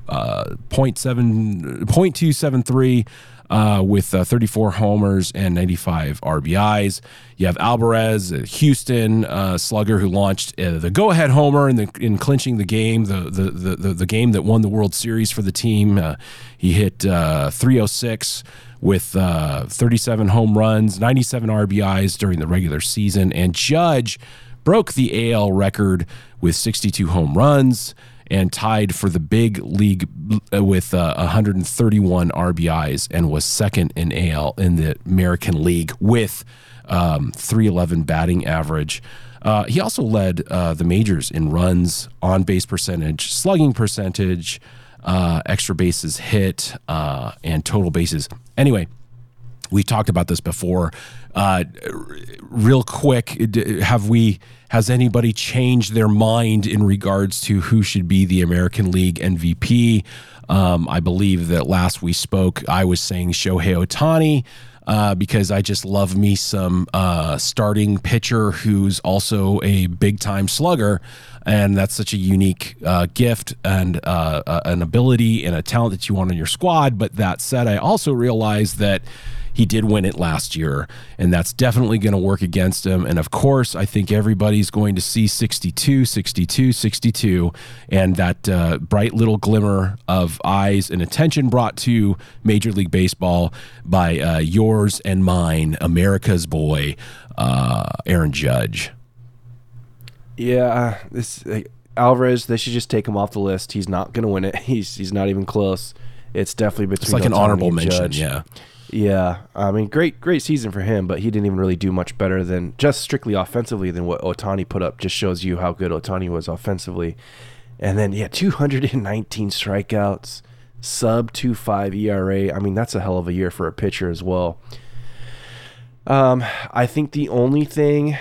uh, uh, 0.7, 0.273 uh, with uh, 34 homers and 95 RBIs. You have Alvarez, a Houston uh, slugger, who launched uh, the go-ahead homer in, the, in clinching the game, the, the the, the game that won the World Series for the team. Uh, he hit uh, 306 with uh, 37 home runs, 97 RBIs during the regular season, and Judge broke the AL record with 62 home runs and tied for the big league with uh, 131 RBIs and was second in AL in the American League with um, 311 batting average. Uh, he also led uh, the majors in runs, on base percentage, slugging percentage, uh, extra bases hit, uh, and total bases. Anyway, we talked about this before. Uh, real quick, have we? Has anybody changed their mind in regards to who should be the American League MVP? Um, I believe that last we spoke, I was saying Shohei Ohtani. Uh, because I just love me some uh, starting pitcher who's also a big time slugger. And that's such a unique uh, gift and uh, uh, an ability and a talent that you want on your squad. But that said, I also realize that he did win it last year, and that's definitely going to work against him. And of course, I think everybody's going to see 62, 62, 62, and that uh, bright little glimmer of eyes and attention brought to Major League Baseball by uh, yours and mine, America's boy, uh, Aaron Judge. Yeah, this uh, Alvarez. They should just take him off the list. He's not going to win it. He's he's not even close. It's definitely between. It's like an honorable mention, Judge. yeah. Yeah, I mean, great, great season for him, but he didn't even really do much better than just strictly offensively than what Ohtani put up. Just shows you how good Ohtani was offensively. And then, yeah, 219 strikeouts, sub 2.5 ERA. I mean, that's a hell of a year for a pitcher as well. Um, I think the only thing,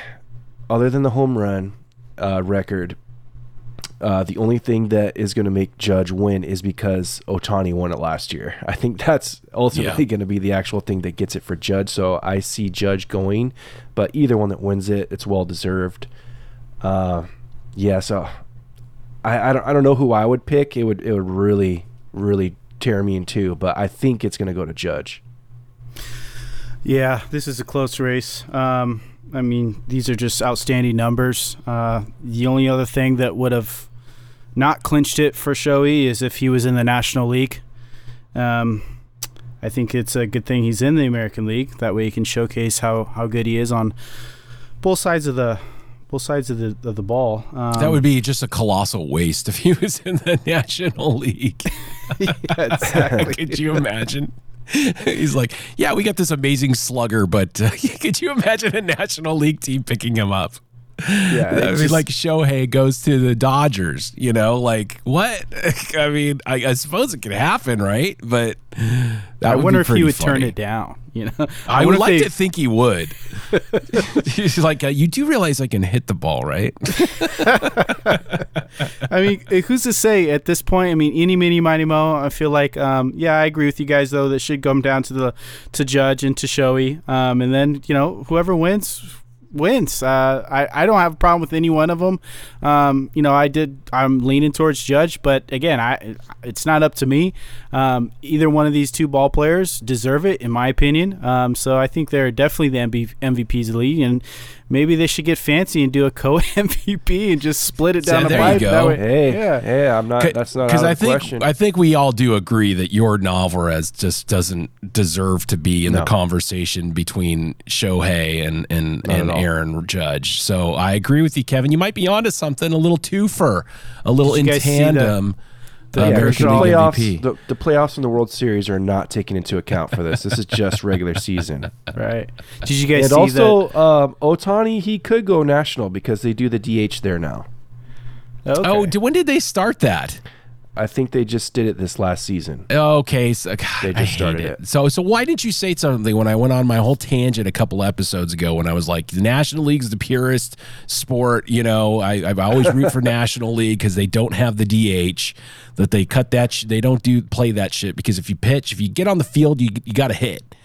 other than the home run uh, record, uh, the only thing that is going to make Judge win is because Ohtani won it last year. I think that's ultimately Yeah. going to be the actual thing that gets it for Judge. So I see Judge going, but either one that wins it, it's well deserved. Uh, yeah, so I, I don't I don't know who I would pick. It would it would really really tear me in two, but I think it's going to go to Judge. Yeah, this is a close race. Um, I mean, these are just outstanding numbers. Uh, the only other thing that would have not clinched it for Shohei is if he was in the National League. Um, I think it's a good thing he's in the American League. That way, he can showcase how, how good he is on both sides of the both sides of the of the ball. Um, That would be just a colossal waste if he was in the National League. yeah, exactly. could you imagine? He's like, yeah, we got this amazing slugger, but uh, could you imagine a National League team picking him up? Yeah, I mean, just- like Shohei goes to the Dodgers, you know, like what? I mean, I, I suppose it could happen, right? But that I wonder if he would turn it down. You know, I, wonder would like they- to think he would. He's like, uh, you do realize I can hit the ball, right? I mean, eh, who's to say at this point? I mean, any, mini, miny, mo. I feel like, um, yeah, I agree with you guys though. That should come down to the to Judge and to Shohei, um, and then you know whoever wins wins. Uh, I I don't have a problem with any one of them. Um, you know, I did. I'm leaning towards Judge, but again, I it's not up to me. Um, either one of these two ball players deserve it, in my opinion. Um, so I think they're definitely the MB, MVPs of the league, and maybe they should get fancy and do a co MVP and just split it down So the there you go. That way, Hey, yeah. hey, I'm not. That's not because I of think question. I think we all do agree that Yordan Alvarez just doesn't deserve to be in the conversation between Shohei and and, Not and. Aaron Judge. So I agree with you, Kevin. You might be onto something. A little twofer, a little Did in you see the- tandem. The, uh, yeah, American League playoffs, MVP. the, the playoffs and the World Series are not taken into account for this. This is just regular season. Right. Did you guys and see also, um, Ohtani, he could go national because they do the DH there now. Okay. Oh, d- when did they start that? I think they just did it this last season. Okay, so, God, They just hate started it. it. So, so why didn't you say something when I went on my whole tangent a couple episodes ago when I was like, the National League's the purest sport. You know, I, I always root for National League because they don't have the DH. That they cut that. Sh- they don't do play that shit because if you pitch, if you get on the field, you you got to hit.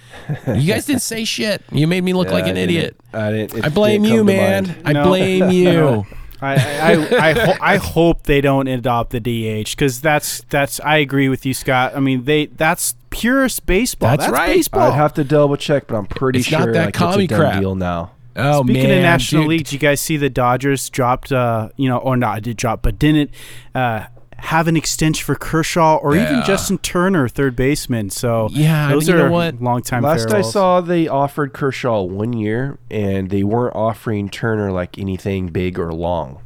You guys didn't say shit. You made me look like I an didn't- idiot. I didn't. I blame didn't you, man. mind. I blame you. No. I I I, I, ho- I hope they don't adopt the DH because that's that's I agree with you, Scott. I mean they that's purest baseball. That's That's, right. baseball. I'd have to double check, but I'm pretty It's not that like, commie it's a crap. deal now. Oh man. Speaking man, of National dude. League, did you guys see the Dodgers dropped, uh, you know, or not, did drop, but didn't uh, have an extension for Kershaw or even Justin Turner, third baseman. So Yeah, those you are know what? long time Last I saw, they offered Kershaw one year, and they weren't offering Turner like anything big or long.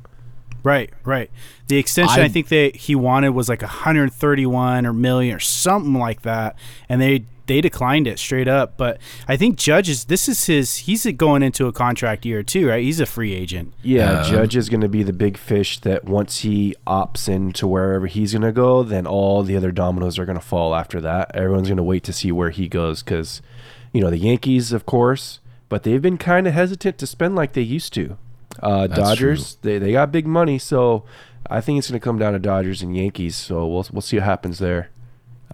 Right, right. The extension I, I- think that he wanted was like 131 or million or something like that, and they they declined it straight up. But I think Judge is this is his he's going into a contract year too, right? He's a free agent. Yeah, Um, Judge is going to be the big fish that once he opts into wherever he's going to go, then all the other dominoes are going to fall after that. Everyone's going to wait to see where he goes because, you know, the Yankees, of course, but they've been kind of hesitant to spend like they used to. Uh, Dodgers, they, they got big money, so I think it's going to come down to Dodgers and Yankees. So we'll we'll see what happens there.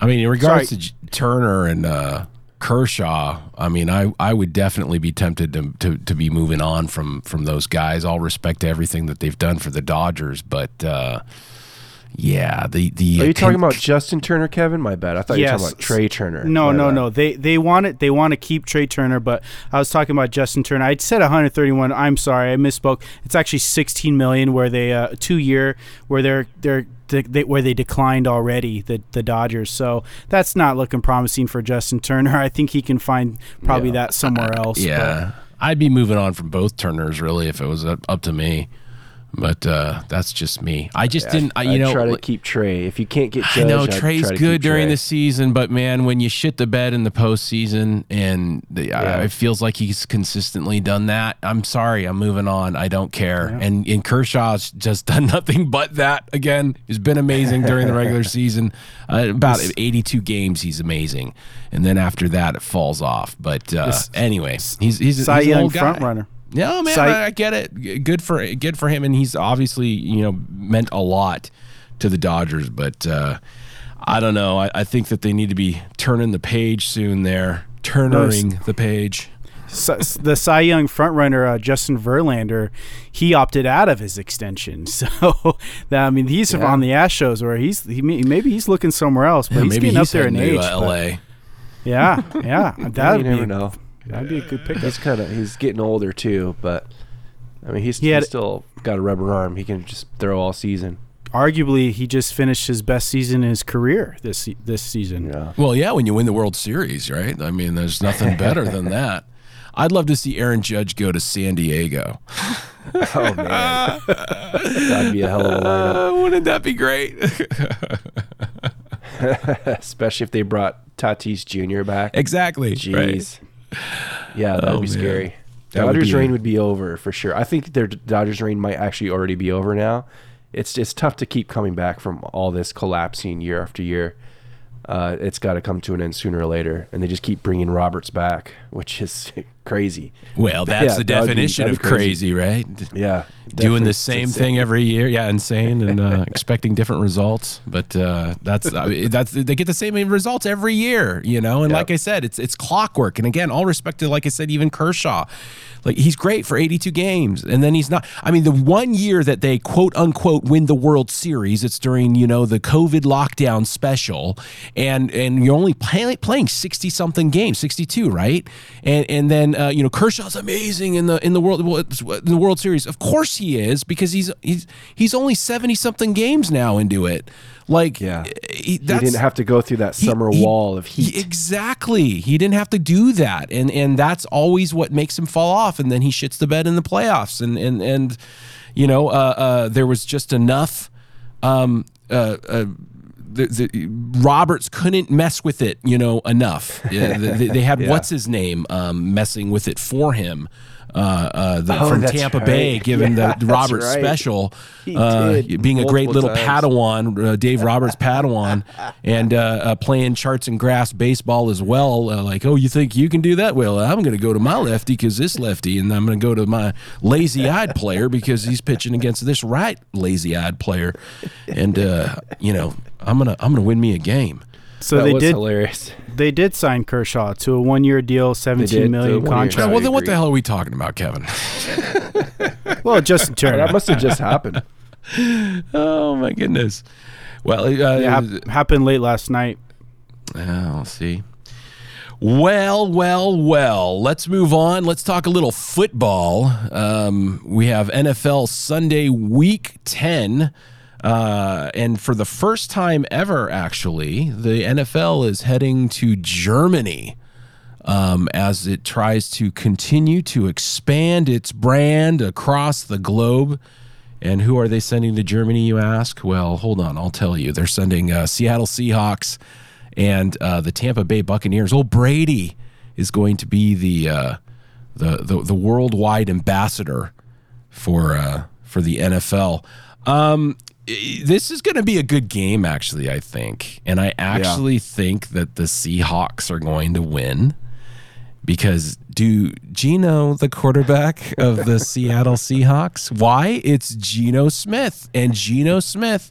I mean, in regards Sorry. to Turner and uh, Kershaw, I mean, I, I would definitely be tempted to, to to be moving on from from those guys. All respect to everything that they've done for the Dodgers, but uh, yeah, the the Are you talking about Justin Turner, Kevin? My bad. I thought you were talking about Trey Turner. No, My no, bad. no. They they want it. They want to keep Trey Turner, but I was talking about Justin Turner. I said 131. I'm sorry, I misspoke. It's actually 16 million, where they uh, two year where they're they're they, they, where they declined already the the Dodgers. So that's not looking promising for Justin Turner. I think he can find probably Yeah. that somewhere else. but- Yeah, I'd be moving on from both Turners really if it was up, up to me. But uh, that's just me. I just didn't. I, you I'd know, try to keep Trey. If you can't get Judge, I know Trey's good during Trey. the season, but man, when you shit the bed in the postseason, and the, Yeah. uh, it feels like he's consistently done that. I'm sorry, I'm moving on. I don't care. And and Kershaw's just done nothing but that. Again, he's been amazing during the regular season. Uh, about 82 games, he's amazing, and then after that, it falls off. But uh, anyway, he's he's, he's an old guy. front runner. No man, I, I get it. Good for good for him, and he's obviously you know meant a lot to the Dodgers. But uh, I don't know. I, I think that they need to be turning the page soon. There, turnering the page. Cy- the Cy Young frontrunner uh, Justin Verlander, he opted out of his extension. So that, I mean, he's Yeah. on the Astros where he's he, may- maybe he's looking somewhere else, but Yeah, he's maybe getting he's up there in age. to uh, but- L.A. Yeah, yeah, you that'd never be know. That'd be a good pickup. He's kind of he's getting older too, but I mean he's, He had- he's still got a rubber arm. He can just throw all season. Arguably, he just finished his best season in his career this this season. Yeah. Well, yeah, when you win the World Series, right? I mean, there's nothing better than that. I'd love to see Aaron Judge go to San Diego. Oh man, that'd be a hell of a lineup, Uh, wouldn't that be great? especially if they brought Tatis Jr. back. exactly. right. Yeah, that'd Oh, be man. scary. That Dodgers reign would be over for sure. I think their Dodgers reign might actually already be over now. It's it's tough to keep coming back from all this collapsing year after year. Uh, it's got to come to an end sooner or later, and they just keep bringing Roberts back, which is crazy. Well, that's Yeah, the be- definition that'd of crazy. crazy, right? Yeah, Doing the same thing every year, yeah, insane, and uh, expecting different results. But uh, that's I mean, that's they get the same results every year, you know. And Yep. like I said, it's it's clockwork. And again, all respect to like I said, even Kershaw, like he's great for 82 games, and then he's not. I mean, the one year that they quote unquote win the World Series, it's during you know the COVID lockdown special, and and you're only play, playing 60 something games, 62, right? And and then uh, you know Kershaw's amazing in the in the world in the World Series. Of course he is because he's he's he's only 70 something games now into it. Like Yeah. he, He didn't have to go through that summer he- wall of he- heat. exactly. He didn't have to do that, and and that's always what makes him fall off. And then he shits the bed in the playoffs, and and and you know, uh, uh, there was just enough. Um, uh, uh, the, the, Roberts couldn't mess with it, you know, enough. Yeah, they, they had Yeah. what's his name um, messing with it for him. Uh, uh, the, Oh, from Tampa Bay, right. giving Yeah, the that's Roberts right. special, uh, being a great little times. Padawan, uh, Dave Roberts Padawan, and uh, uh, playing charts and grass baseball as well. Uh, like, oh, you think you can do that? Well, I'm going to go to my lefty because this lefty, and I'm going to go to my lazy-eyed player because he's pitching against this right lazy-eyed player, and uh, you know, I'm gonna I'm gonna win me a game. So that they was did hilarious. they did sign Kershaw to a one year deal, seventeen did, million to a one-year contract. Yeah, well, then what the hell are we talking about, Kevin? Well, Justin Turner. That must have just happened. oh my goodness. Well, uh, Yeah, hap- happened late last night. Yeah, we'll see. Well, well, well. Let's move on. Let's talk a little football. Um, we have NFL Sunday Week 10. Uh, and for the first time ever, actually, the NFL is heading to Germany um, as it tries to continue to expand its brand across the globe. And who are they sending to Germany, you ask? Well, hold on, I'll tell you. They're sending uh, Seattle Seahawks and uh, the Tampa Bay Buccaneers. Old Brady is going to be the uh, the, the the worldwide ambassador for uh, for the NFL. Um, this is going to be a good game, actually. I think, and I actually think that the Seahawks are going to win because do Geno, the quarterback of the Seattle Seahawks, why? It's Geno Smith, and Geno Smith,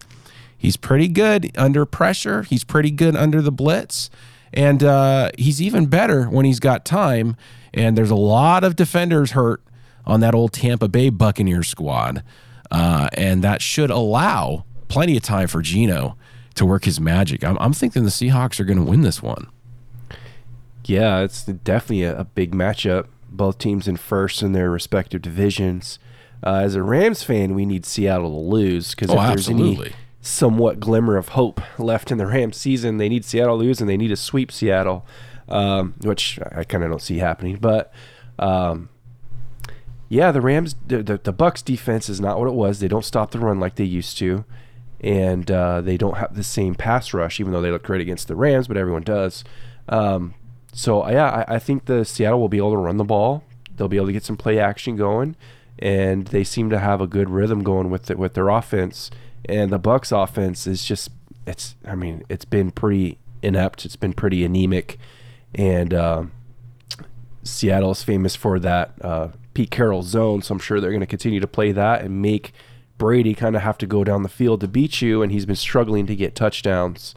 he's pretty good under pressure. He's pretty good under the blitz, and uh, he's even better when he's got time. And there's a lot of defenders hurt on that old Tampa Bay Buccaneer squad, uh, and that should allow plenty of time for Geno to work his magic. I'm, I'm thinking the Seahawks are going to win this one. Yeah, it's definitely a, a big matchup. Both teams in first in their respective divisions. Uh, as a Rams fan, we need Seattle to lose because Oh, if there's absolutely. any somewhat glimmer of hope left in the Rams season, they need Seattle to lose and they need to sweep Seattle, um, which I kind of don't see happening. But um, yeah, the Rams, the, the the Bucs defense is not what it was. They don't stop the run like they used to, and uh, they don't have the same pass rush, even though they look great against the Rams. But everyone does. Um, so yeah, I, I think the Seattle will be able to run the ball. They'll be able to get some play action going, and they seem to have a good rhythm going with it with their offense. And the Bucs offense is just it's I mean it's been pretty inept. It's been pretty anemic, and. Seattle is famous for that uh, Pete Carroll zone, so I'm sure they're going to continue to play that and make Brady kind of have to go down the field to beat you. And he's been struggling to get touchdowns,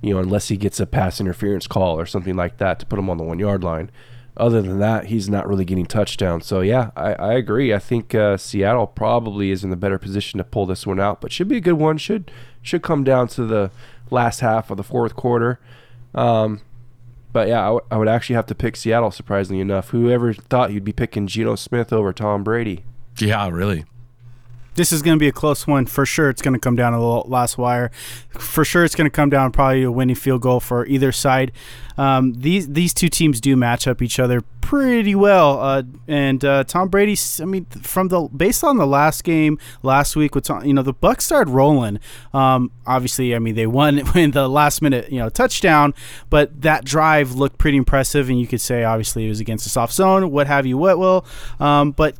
you know, unless he gets a pass interference call or something like that to put him on the one yard line. Other than that, he's not really getting touchdowns. So yeah, I, I agree. I think uh, Seattle probably is in the better position to pull this one out, but should be a good one. Should should come down to the last half of the fourth quarter. Um, but yeah, I, w- I would actually have to pick Seattle. Surprisingly enough, whoever thought you'd be picking Geno Smith over Tom Brady? Yeah, really. This is going to be a close one for sure. It's going to come down to the last wire. For sure, it's going to come down probably a winning field goal for either side. Um, these these two teams do match up each other pretty well. Uh, and uh, Tom Brady, I mean, from the based on the last game last week with Tom, you know the Bucs started rolling. Um, obviously, I mean they won in the last minute you know touchdown, but that drive looked pretty impressive. And you could say obviously it was against a soft zone, what have you, what will. Um, but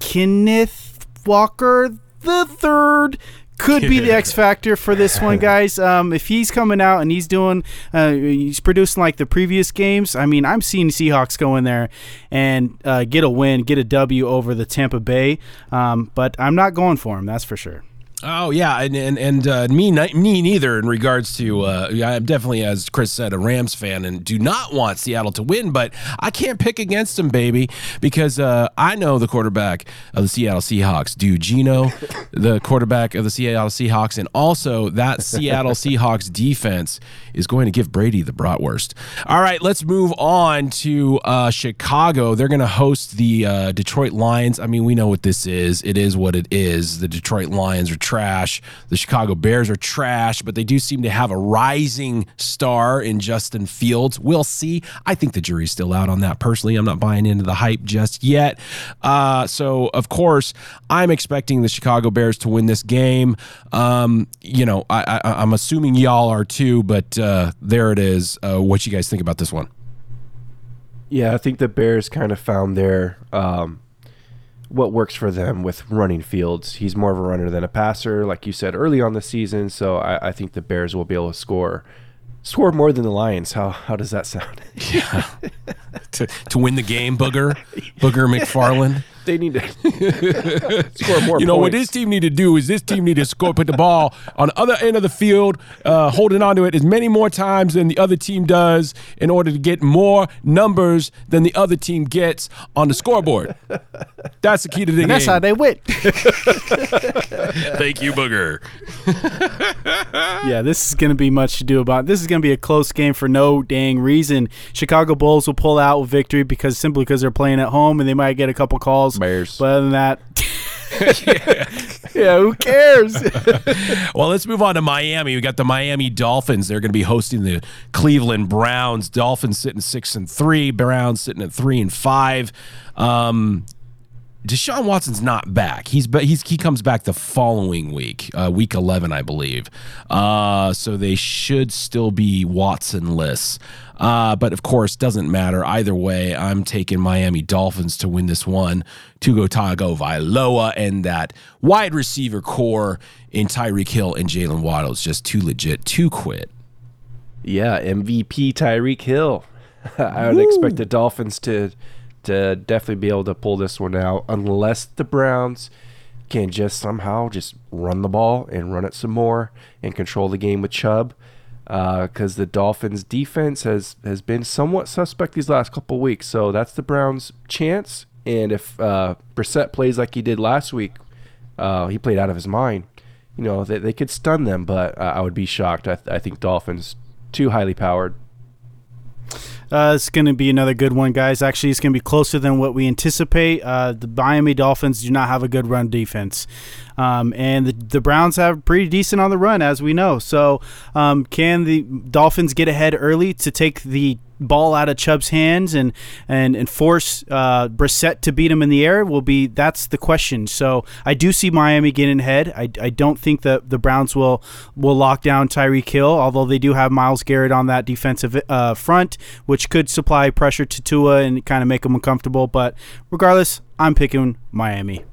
Kenneth Walker the third could be the X factor for this one, guys. Um, if he's coming out and he's doing, uh, he's producing like the previous games. I mean, I'm seeing Seahawks go in there and uh, get a win, get a W over the Tampa Bay. Um, but I'm not going for him. That's for sure. Oh yeah, and and, and uh, me ni- me neither in regards to uh, I'm definitely as Chris said a Rams fan and do not want Seattle to win, but I can't pick against them, baby, because uh, I know the quarterback of the Seattle Seahawks, dude Geno, the quarterback of the Seattle Seahawks, and also that Seattle Seahawks defense is going to give Brady the bratwurst. All right, let's move on to uh, Chicago. They're going to host the uh, Detroit Lions. I mean, we know what this is. It is what it is. The Detroit Lions are trash. The Chicago Bears are trash, but they do seem to have a rising star in Justin Fields. We'll see. I think the jury's still out on that. Personally, I'm not buying into the hype just yet. Uh, so, of course, I'm expecting the Chicago Bears to win this game. Um, you know, I, I'm assuming y'all are too, but uh, there it is. Uh, what you guys think about this one? Yeah, I think the Bears kind of found their um, what works for them with running fields. He's more of a runner than a passer, like you said early on the season. So I, I think the Bears will be able to score score more than the Lions. How how does that sound? yeah, to, to win the game, Booger, Booger McFarland. They need to score more. You know what this team need to do is this team need to score, put the ball on the other end of the field, uh, holding on to it as many more times than the other team does, in order to get more numbers than the other team gets on the scoreboard. That's the key to the And game. that's how they win. Thank you, Booger. yeah, this is going to be much to do about. This is going to be a close game for no dang reason. Chicago Bulls will pull out with victory because simply because they're playing at home and they might get a couple calls. Bears. But other than that, yeah, who cares? Well, let's move on to Miami. We got the Miami Dolphins. They're going to be hosting the Cleveland Browns. Dolphins sitting six and three. Browns sitting at three and five. Um, Deshaun Watson's not back. He's but he's he comes back the following week, uh, week eleven, I believe. Uh, so they should still be Watsonless. Uh, but of course, doesn't matter either way. I'm taking Miami Dolphins to win this one. Tugo Tagovailoa and that wide receiver core in Tyreek Hill and Jaylen Waddle is just too legit to quit. Yeah, MVP Tyreek Hill. I would expect the Dolphins to to definitely be able to pull this one out unless the Browns can just somehow just run the ball and run it some more and control the game with Chubb. Because the Dolphins' defense has has been somewhat suspect these last couple weeks, so that's the Browns' chance. And if uh, Brissett plays like he did last week, uh, he played out of his mind. You know they, they could stun them, but uh, I would be shocked. I, th- I think Dolphins too highly powered. It's going to be another good one, guys. Actually, it's going to be closer than what we anticipate. Uh, the Miami Dolphins do not have a good run defense. Um, and the, the Browns have pretty decent on the run, as we know. So, um, can the Dolphins get ahead early to take the ball out of Chubb's hands and and and force uh, Brissett to beat him in the air? Will be that's the question. So, I do see Miami getting ahead. I, I don't think that the Browns will will lock down Tyreek Hill, although they do have Myles Garrett on that defensive uh, front, which could supply pressure to Tua and kind of make him uncomfortable. But regardless, I'm picking Miami.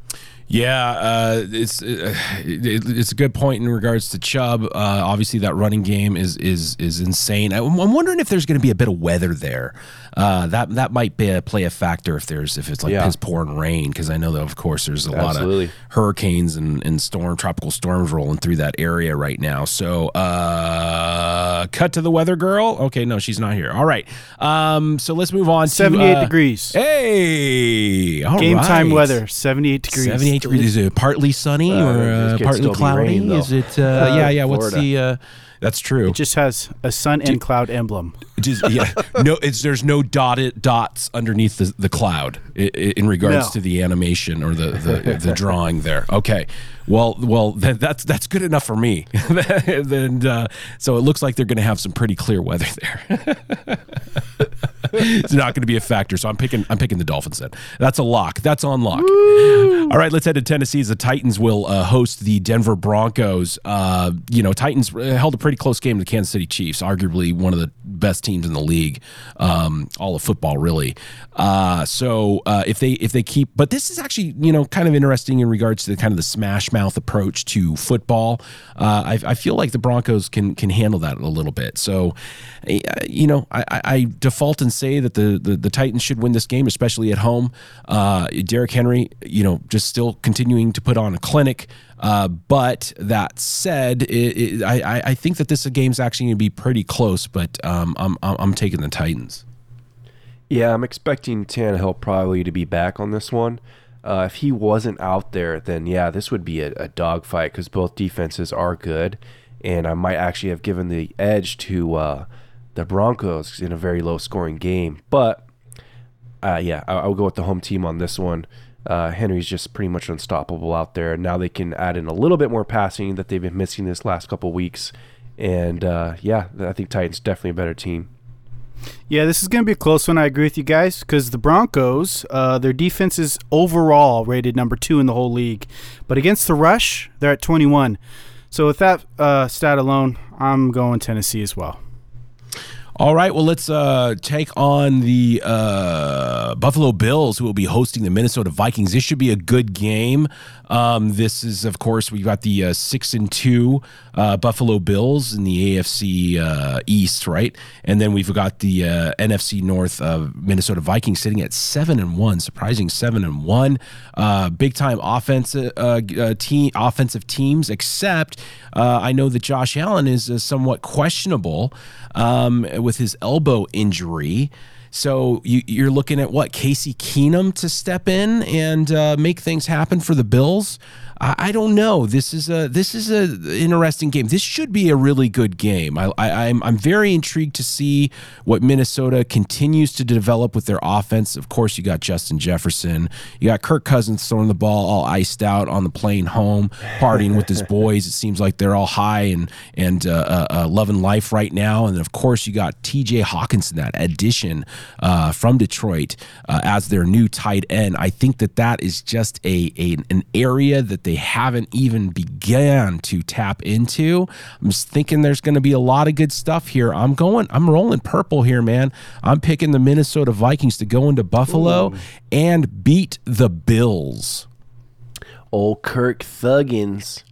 Yeah, uh, it's uh, it, it's a good point in regards to Chubb. Uh, obviously, that running game is is is insane. I, I'm wondering if there's going to be a bit of weather there. Uh, that that might be a, play a factor if there's if it's like Yeah. piss pouring rain because I know that of course there's a lot of hurricanes and, and storm tropical storms rolling through that area right now. So uh, cut to the weather girl. Okay, no, she's not here. All right, um, so let's move on. 78 uh, degrees. Hey, Game time weather, 78 degrees. 78 degrees. Is it partly sunny Uh, or uh, partly cloudy? rain. Is it? Uh, yeah, yeah. What's Florida. the? Uh, that's true. It just has a sun and cloud emblem. Just- yeah. No, it's there's no dotted dots underneath the, the cloud in regards No. to the animation or the, the, the drawing there. Okay. Well, well, then that's that's good enough for me. then uh, so it looks like they're going to have some pretty clear weather there. it's not going to be a factor. So I'm picking I'm picking the Dolphins then. That's a lock. That's on lock. All right, let's head to Tennessee. As the Titans will uh, host the Denver Broncos. Uh, you know, Titans uh, held a pretty close game to the Kansas City Chiefs, arguably one of the best teams in the league, um, all of football, really. Uh, so uh, if they if they keep, but this is actually you know kind of interesting in regards to the kind of the smash mouth approach to football. Uh, I, I feel like the Broncos can can handle that a little bit. So, you know, I, I- I default and say that the, the the Titans should win this game, especially at home. Uh, Derrick Henry, you know, just still continuing to put on a clinic. Uh, but that said, it, it, I, I- I think that this game's actually going to be pretty close. But um, I'm, I'm taking the Titans. Yeah, I'm expecting Tannehill probably to be back on this one. Uh, if he wasn't out there, then yeah, this would be a, a dogfight because both defenses are good, and I might actually have given the edge to uh, the Broncos in a very low-scoring game. But uh, yeah, I, I'll go with the home team on this one. Uh, Henry's just pretty much unstoppable out there. Now they can add in a little bit more passing that they've been missing this last couple weeks, and uh, yeah, I think Titans definitely a better team. Yeah, this is going to be a close one. I agree with you guys because the Broncos, uh, their defense is overall rated number two in the whole league, but against the rush, they're at 21. So with that uh, stat alone, I'm going Tennessee as well. All right, well, let's uh, take on the uh, Buffalo Bills, who will be hosting the Minnesota Vikings. This should be a good game. Um, this is, of course, we've got the uh, six and two uh, Buffalo Bills in the AFC uh, East, right? And then we've got the uh, NFC North Minnesota Vikings sitting at seven and one, surprising seven and one. Big time offensive team, offensive teams. Except I know that Josh Allen is somewhat questionable um, with his elbow injury. So you, you're looking at what Casey Keenum to step in and uh, make things happen for the Bills. I, I don't know. This is a this is a interesting game. This should be a really good game. I, I, I'm I'm very intrigued to see what Minnesota continues to develop with their offense. Of course, you got Justin Jefferson. You got Kirk Cousins throwing the ball all iced out on the plane home, partying with his boys. It seems like they're all high and and uh, uh, uh, loving life right now. And of course you got T.J. Hockenson, that addition uh, from Detroit uh, as their new tight end. I think that that is just a, a an area that they haven't even began to tap into. I'm just thinking there's going to be a lot of good stuff here. I'm going. I'm rolling purple here, man. I'm picking the Minnesota Vikings to go into Buffalo and beat the Bills. Old Kirk Thuggins.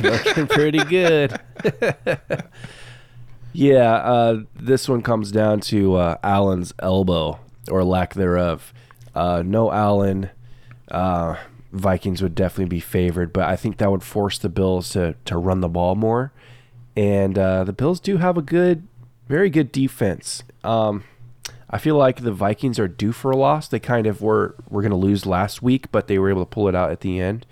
Looking pretty good. yeah, uh, this one comes down to uh, Allen's elbow or lack thereof. Uh, no Allen. Uh, Vikings would definitely be favored, but I think that would force the Bills to, to run the ball more. And uh, the Bills do have a good, very good defense. Um, I feel like the Vikings are due for a loss. They kind of were were going to lose last week, but they were able to pull it out at the end.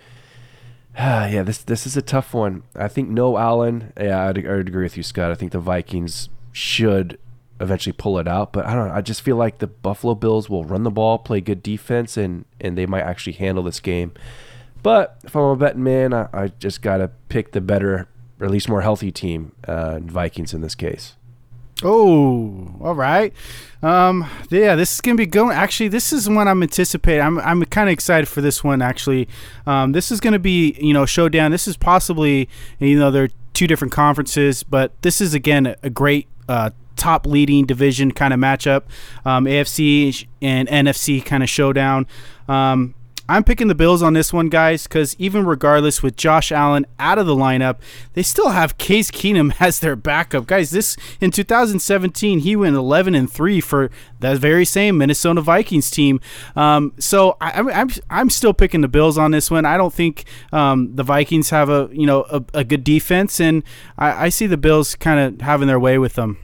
yeah, this this is a tough one. I think no Allen. Yeah, I'd, I'd agree with you, Scott. I think the Vikings should eventually pull it out, but I don't know. I just feel like the Buffalo Bills will run the ball, play good defense, and and they might actually handle this game. But if I'm a betting man, I, I just got to pick the better, or at least more healthy team, uh, Vikings in this case. Oh, all right. Um, yeah, this is gonna be going. Actually, this is one I'm anticipating. I'm I'm kind of excited for this one. Actually, um, this is gonna be you know showdown. This is possibly you know they're two different conferences, but this is again a great uh, top leading division kind of matchup. Um, AFC and NFC kind of showdown. Um, I'm picking the Bills on this one, guys, because even regardless with Josh Allen out of the lineup, they still have Case Keenum as their backup, guys. This in 2017, he went 11 and three for that very same Minnesota Vikings team. Um, so I, I'm, I'm I'm still picking the Bills on this one. I don't think um, the Vikings have a you know a, a good defense, and I, I see the Bills kind of having their way with them.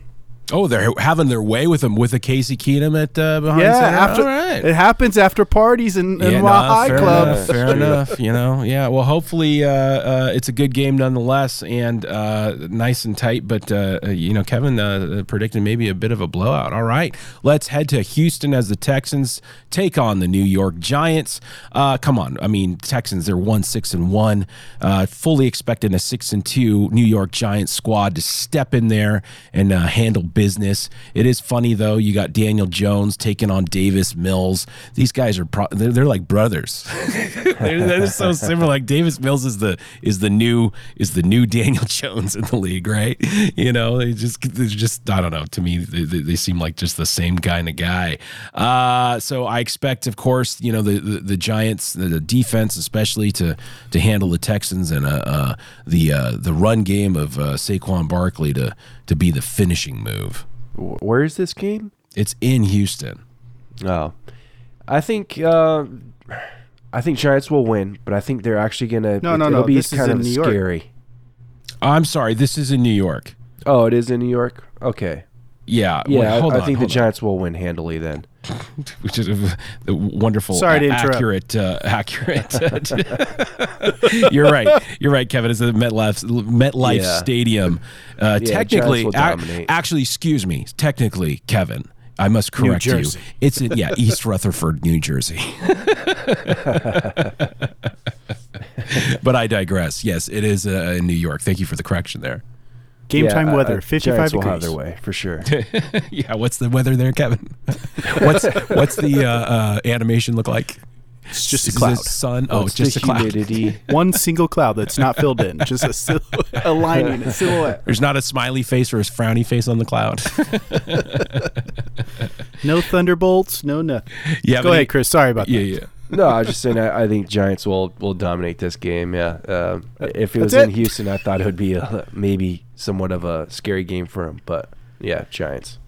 Oh, they're having their way with him with a Casey Keenum at uh, behind Yeah, center. after All right. it happens after parties and, and Yeah, no, High fair Club. Enough, fair enough. You know, yeah. Well, hopefully, uh, uh, it's a good game nonetheless, and uh, nice and tight. But uh, uh, you know, Kevin uh, predicted maybe a bit of a blowout. All right, let's head to Houston as the Texans take on the New York Giants. Uh, come on, I mean, Texans they're one six and one. Uh, fully expecting a six and two New York Giants squad to step in there and uh, handle business. It is funny though. You got Daniel Jones taking on Davis Mills. These guys are pro- they're, they're like brothers. they're, they're so similar. Like Davis Mills is the is the new is the new Daniel Jones in the league, right? You know, they just they're just I don't know. To me, they, they they seem like just the same kind of guy. Uh, so I expect, of course, you know the the, the Giants, the, the defense especially to to handle the Texans and uh, uh the uh, the run game of uh, Saquon Barkley to to be the finishing move. Where is this game? It's in Houston. Oh, I think uh, I think Giants will win, but I think they're actually gonna. No, it, no, it'll no, Be this is kind in of New York. scary. I'm sorry, this is in New York. Oh, it is in New York. Okay. Yeah, Yeah, wait, I, hold I on, think the hold on. Giants will win handily then. which is a, a wonderful, Sorry to a- interrupt. accurate, uh, accurate. You're right. You're right, Kevin. It's the MetLife MetLife Yeah. Stadium. Uh, Yeah, technically, Giants ac- actually, excuse me. Technically, Kevin, I must correct you. It's in yeah, East Rutherford, New Jersey. but I digress. Yes, it is uh, in New York. Thank you for the correction there. Game Yeah, time I- weather, I- 55 Giants will have their way for sure. yeah, what's the weather there, Kevin? what's what's the uh, uh, animation look like? It's just a cloud. sun. Oh, What's just the a cloud. humidity? One single cloud that's not filled in. Just a, sil- a lining, a silhouette. There's not a smiley face or a frowny face on the cloud. No thunderbolts. No nothing. yeah, Go ahead, he- Chris. Sorry about that. Yeah, yeah. no, I was just saying. I, I think Giants will will dominate this game. Yeah. Um, if it was That's in it? Houston, I thought it would be a, maybe somewhat of a scary game for him. But yeah, Giants.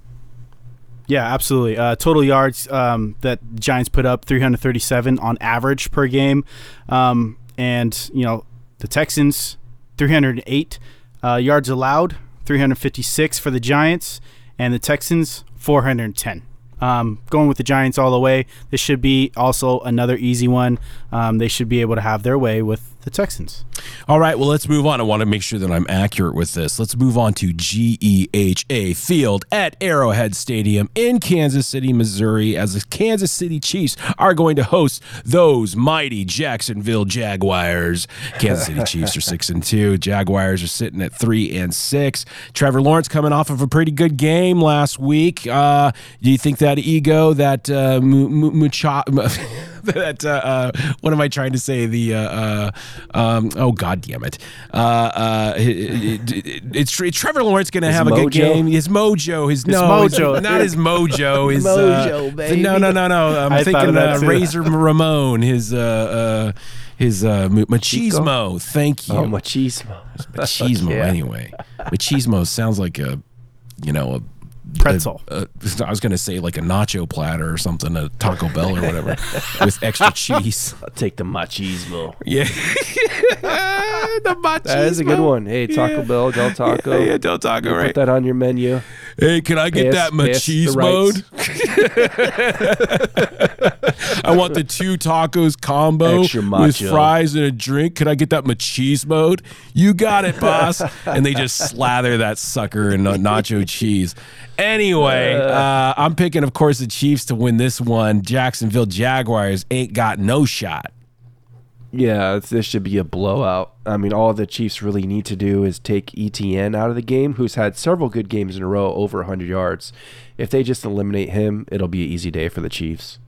Yeah, absolutely. Uh, total yards um, that Giants put up 337 on average per game, um, and you know the Texans 308 uh, yards allowed, 356 for the Giants, and the Texans 410. Um, going with the Giants all the way. This should be also another easy one. Um, they should be able to have their way with the Texans. All right, well, let's move on. I want to make sure that I'm accurate with this. Let's move on to GEHA Field at Arrowhead Stadium in Kansas City, Missouri, as the Kansas City Chiefs are going to host those mighty Jacksonville Jaguars. Kansas City Chiefs are six and two. Jaguars are sitting at three and six. Trevor Lawrence coming off of a pretty good game last week. Uh, do you think that ego, that uh, mu- mu- mucha- that uh, uh, what am I trying to say? The uh, uh, um, oh god damn it! Uh, uh, it, it- it's, it's Trevor Lawrence going to His have a good game. His mojo, his, no, mojo. his- not his mojo. His Mojo, uh, baby. No, no, no, no. I'm I thinking uh. Razor Ramon. His uh, uh, his uh, machismo. Thank you. Oh, machismo. machismo. Yeah. Anyway, machismo sounds like a you know a Pretzel. a- a- I was going to say like a nacho platter or something, a Taco Bell or whatever, with extra cheese. I'll take the machismo. Yeah, the machismo. That is a good one. Hey, Taco Yeah. Bell, Del Taco. Yeah, Del Taco, Put right? that on your menu. Hey, can I get Piss, that machismo? I want the two tacos combo with fries and a drink. Could I get that machismo? You got it, boss. and they just slather that sucker in uh, nacho cheese. Anyway, uh, I'm picking, of course, the Chiefs to win this one. Jacksonville Jaguars ain't got no shot. Yeah, this should be a blowout. I mean, all the Chiefs really need to do is take Etienne out of the game, who's had several good games in a row, over 100 yards. If they just eliminate him, it'll be an easy day for the Chiefs.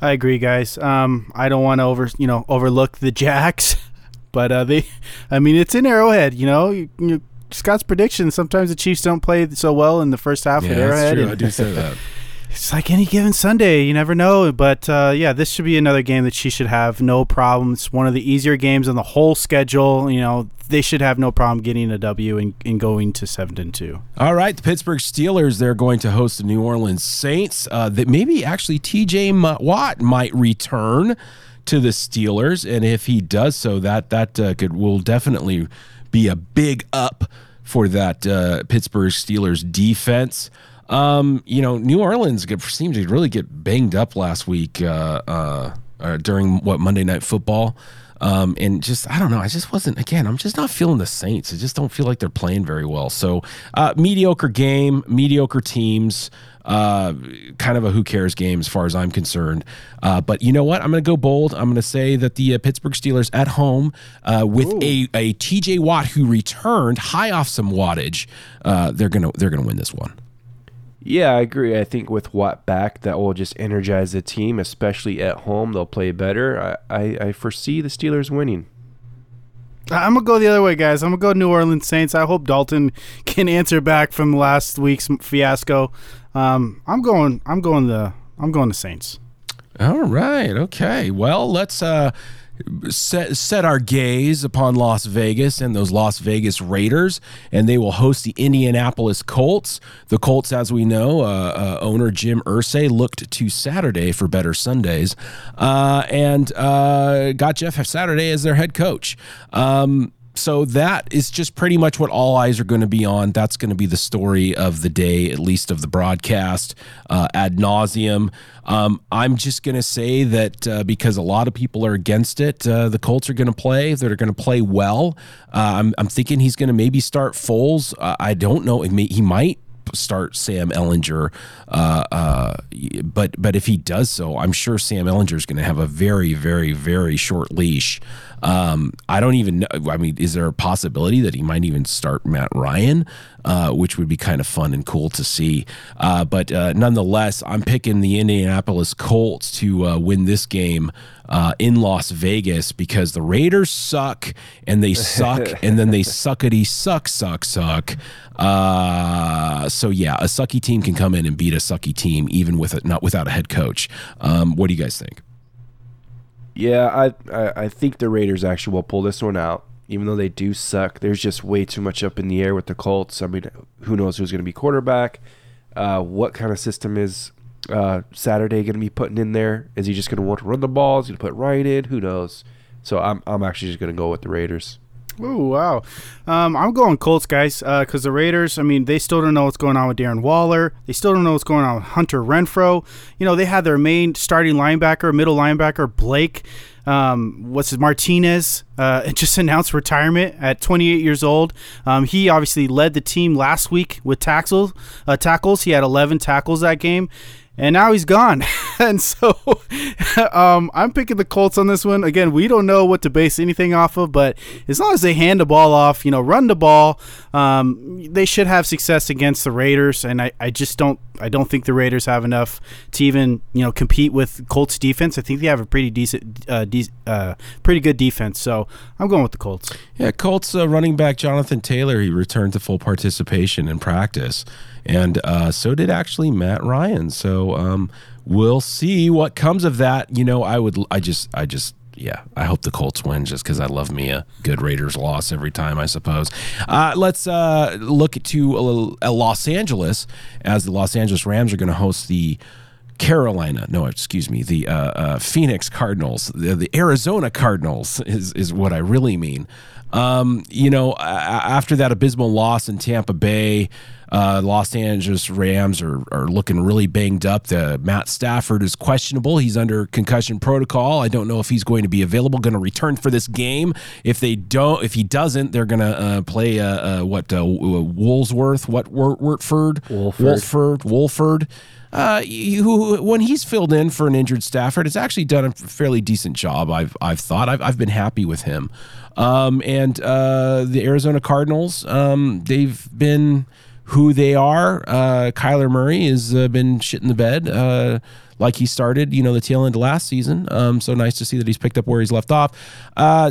I agree, guys. Um, I don't want to over you know overlook the Jacks, but uh, they, I mean, it's in Arrowhead. You know, you, you, Scott's prediction. Sometimes the Chiefs don't play so well in the first half at Yeah, Arrowhead. that's true. I do say that. It's like any given Sunday. You never know. But uh, yeah, this should be another game that she should have no problem. It's one of the easier games on the whole schedule. You know, they should have no problem getting a W and, and going to seven and two. All right, the Pittsburgh Steelers, they're going to host the New Orleans Saints. Uh, that maybe actually TJ M- Watt might return to the Steelers, and if he does so, that that uh, could will definitely be a big up for that uh, Pittsburgh Steelers defense. Um, you know, New Orleans seemed to really get banged up last week uh, uh, uh, during what Monday Night Football. Um, and just I don't know. I just wasn't. Again, I'm just not feeling the Saints. I just don't feel like they're playing very well. So uh, mediocre game, mediocre teams. Uh, kind of a who cares game as far as I'm concerned. Uh, but you know what? I'm going to go bold. I'm going to say that the uh, Pittsburgh Steelers at home uh, with a, a TJ Watt who returned high off some wattage. Uh, they're gonna they're gonna win this one. Yeah, I agree. I think with Watt back, that will just energize the team, especially at home. They'll play better. I, I, I foresee the Steelers winning. I'm gonna go the other way, guys. I'm gonna go New Orleans Saints. I hope Dalton can answer back from last week's fiasco. Um, I'm going. I'm going the. I'm going the Saints. All right. Okay. Well, let's uh, set set our gaze upon Las Vegas and those Las Vegas Raiders, and they will host the Indianapolis Colts. The Colts, as we know, uh, uh, owner Jim Irsay looked to Saturday for better Sundays, uh, and uh, got Jeff Saturday as their head coach. Um, so that is just pretty much what all eyes are going to be on. That's going to be the story of the day, at least of the broadcast, uh, ad nauseum. Um, I'm just going to say that uh, because a lot of people are against it, uh, the Colts are going to play. They're going to play well. Uh, I'm, I'm thinking he's going to maybe start Foles. Uh, I don't know. May- He might start Sam Ehlinger, uh, uh, but but if he does so, I'm sure Sam Ehlinger is going to have a very very very short leash. Um, I don't even know. I mean, is there a possibility that he might even start Matt Ryan? uh, which would be kind of fun and cool to see. Uh, but uh, nonetheless, I'm picking the Indianapolis Colts to uh, win this game. Uh, in Las Vegas because the Raiders suck and they suck and then they suckety suck suck suck. Uh, so yeah, a sucky team can come in and beat a sucky team even with it not without a head coach. Um, what do you guys think? Yeah, I, I I think the Raiders actually will pull this one out. Even though they do suck, there's just way too much up in the air with the Colts. I mean, who knows who's going to be quarterback? Uh, what kind of system is uh, Saturday going to be putting in there? Is he just going to want to run the ball? Is he going to put Ryan in? Who knows? So I'm I'm actually just going to go with the Raiders. Oh wow, um, I'm going Colts, guys, because the Raiders. I mean, they still don't know what's going on with Darren Waller. They still don't know what's going on with Hunter Renfrow. You know, they had their main starting linebacker, middle linebacker Blake. Um, what's his Martinez? Uh, just announced retirement at 28 years old. Um, he obviously led the team last week with tackles. Uh, tackles. He had 11 tackles that game and now he's gone. and so um, I'm picking the Colts on this one. Again, we don't know what to base anything off of, but as long as they hand the ball off, you know, run the ball, um, they should have success against the Raiders. And I, I just don't I don't think the Raiders have enough to even you know compete with Colts defense. I think they have a pretty decent, uh, de- uh, pretty good defense. So I'm going with the Colts. Yeah, Colts uh, running back Jonathan Taylor he returned to full participation in practice, and uh, so did actually Matt Ryan. So um, we'll see what comes of that. You know, I would, I just, I just yeah, I hope the Colts win just because I love me a good Raiders loss every time, I suppose. Uh, let's uh, look to a, a Los Angeles as the Los Angeles Rams are going to host the Carolina, no, excuse me, the uh, uh, Phoenix Cardinals, the, the, Arizona Cardinals is is what I really mean. Um, you know, after that abysmal loss in Tampa Bay, uh, Los Angeles Rams are, are looking really banged up. The Matt Stafford is questionable. He's under concussion protocol. I don't know if he's going to be available, going to return for this game. If they don't, if he doesn't, they're going to uh, play uh, uh what uh, Woolsworth, what Wortford, Wolford, Wolford, Wolford. Uh, who, when he's filled in for an injured Stafford, has actually done a fairly decent job. I've I've thought I've, I've been happy with him. Um, and uh, the Arizona Cardinals, um, they've been who they are. Uh, Kyler Murray has uh, been shit in the bed. Like he started, you know, the tail end of last season. Um, so nice to see that he's picked up where he's left off. Uh,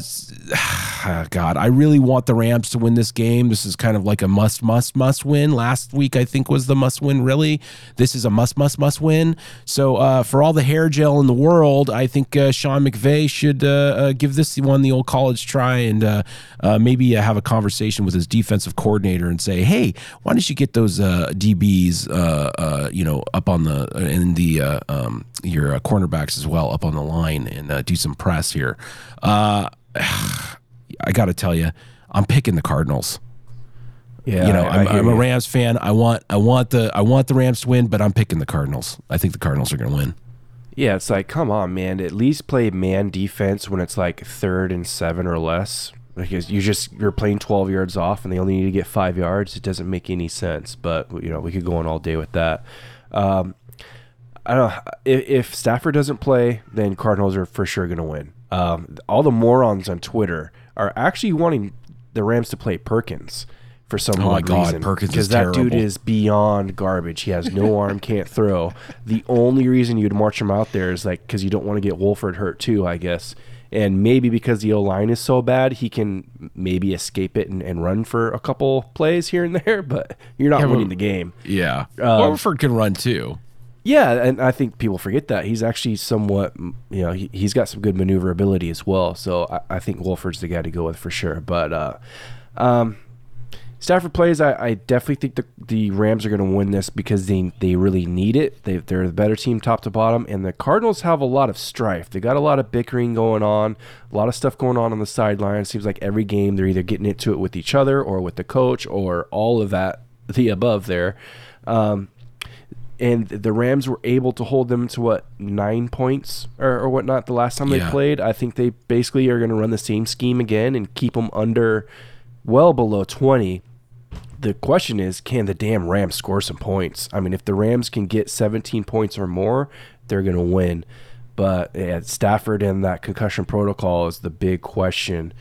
God, I really want the Rams to win this game. This is kind of like a must, must, must win. Last week, I think, was the must win, really. This is a must, must, must win. So uh, for all the hair gel in the world, I think uh, Sean McVay should uh, uh, give this one the old college try and uh, maybe have a conversation with his defensive coordinator and say, hey, why don't you get those DBs, you know, up on the, in the, um, your cornerbacks as well up on the line and do some press here. Uh, I got to tell you, I'm picking the Cardinals. Yeah, you know, I, I'm, I I'm a Rams fan. I want, I want the, I want the Rams to win, but I'm picking the Cardinals. I think the Cardinals are going to win. Yeah, it's like, come on, man. At least play man defense when it's like third and seven or less. Because you just you're playing 12 yards off and they only need to get five yards. It doesn't make any sense. But you know, we could go on all day with that. Um, I don't if, if Stafford doesn't play, then Cardinals are for sure going to win. Um, all the morons on Twitter are actually wanting the Rams to play Perkins for some oh my odd God, reason. Perkins because that terrible. dude is beyond garbage. He has no arm, can't throw. The only reason you'd march him out there is like because you don't want to get Wolford hurt too, I guess. And maybe because the O line is so bad, he can maybe escape it and, and run for a couple plays here and there, but you're not Yeah, winning the game. Yeah, Um, Horford can run too. Yeah, and I think people forget that he's actually somewhat, you know, he, he's got some good maneuverability as well. So I, I think Wolford's the guy to go with for sure. But uh, um, Stafford plays. I, I definitely think the the Rams are going to win this because they they really need it. They they're the better team top to bottom, and the Cardinals have a lot of strife. They got a lot of bickering going on, a lot of stuff going on on the sideline. Seems like every game they're either getting into it with each other or with the coach or all of that, the above there. Um, and the Rams were able to hold them to what nine points or, or whatnot the last time Yeah. they played. I think they basically are going to run the same scheme again and keep them under, well below twenty. The question is, can the damn Rams score some points? I mean, if the Rams can get 17 points or more, they're going to win. But yeah, Stafford and that concussion protocol is the big question.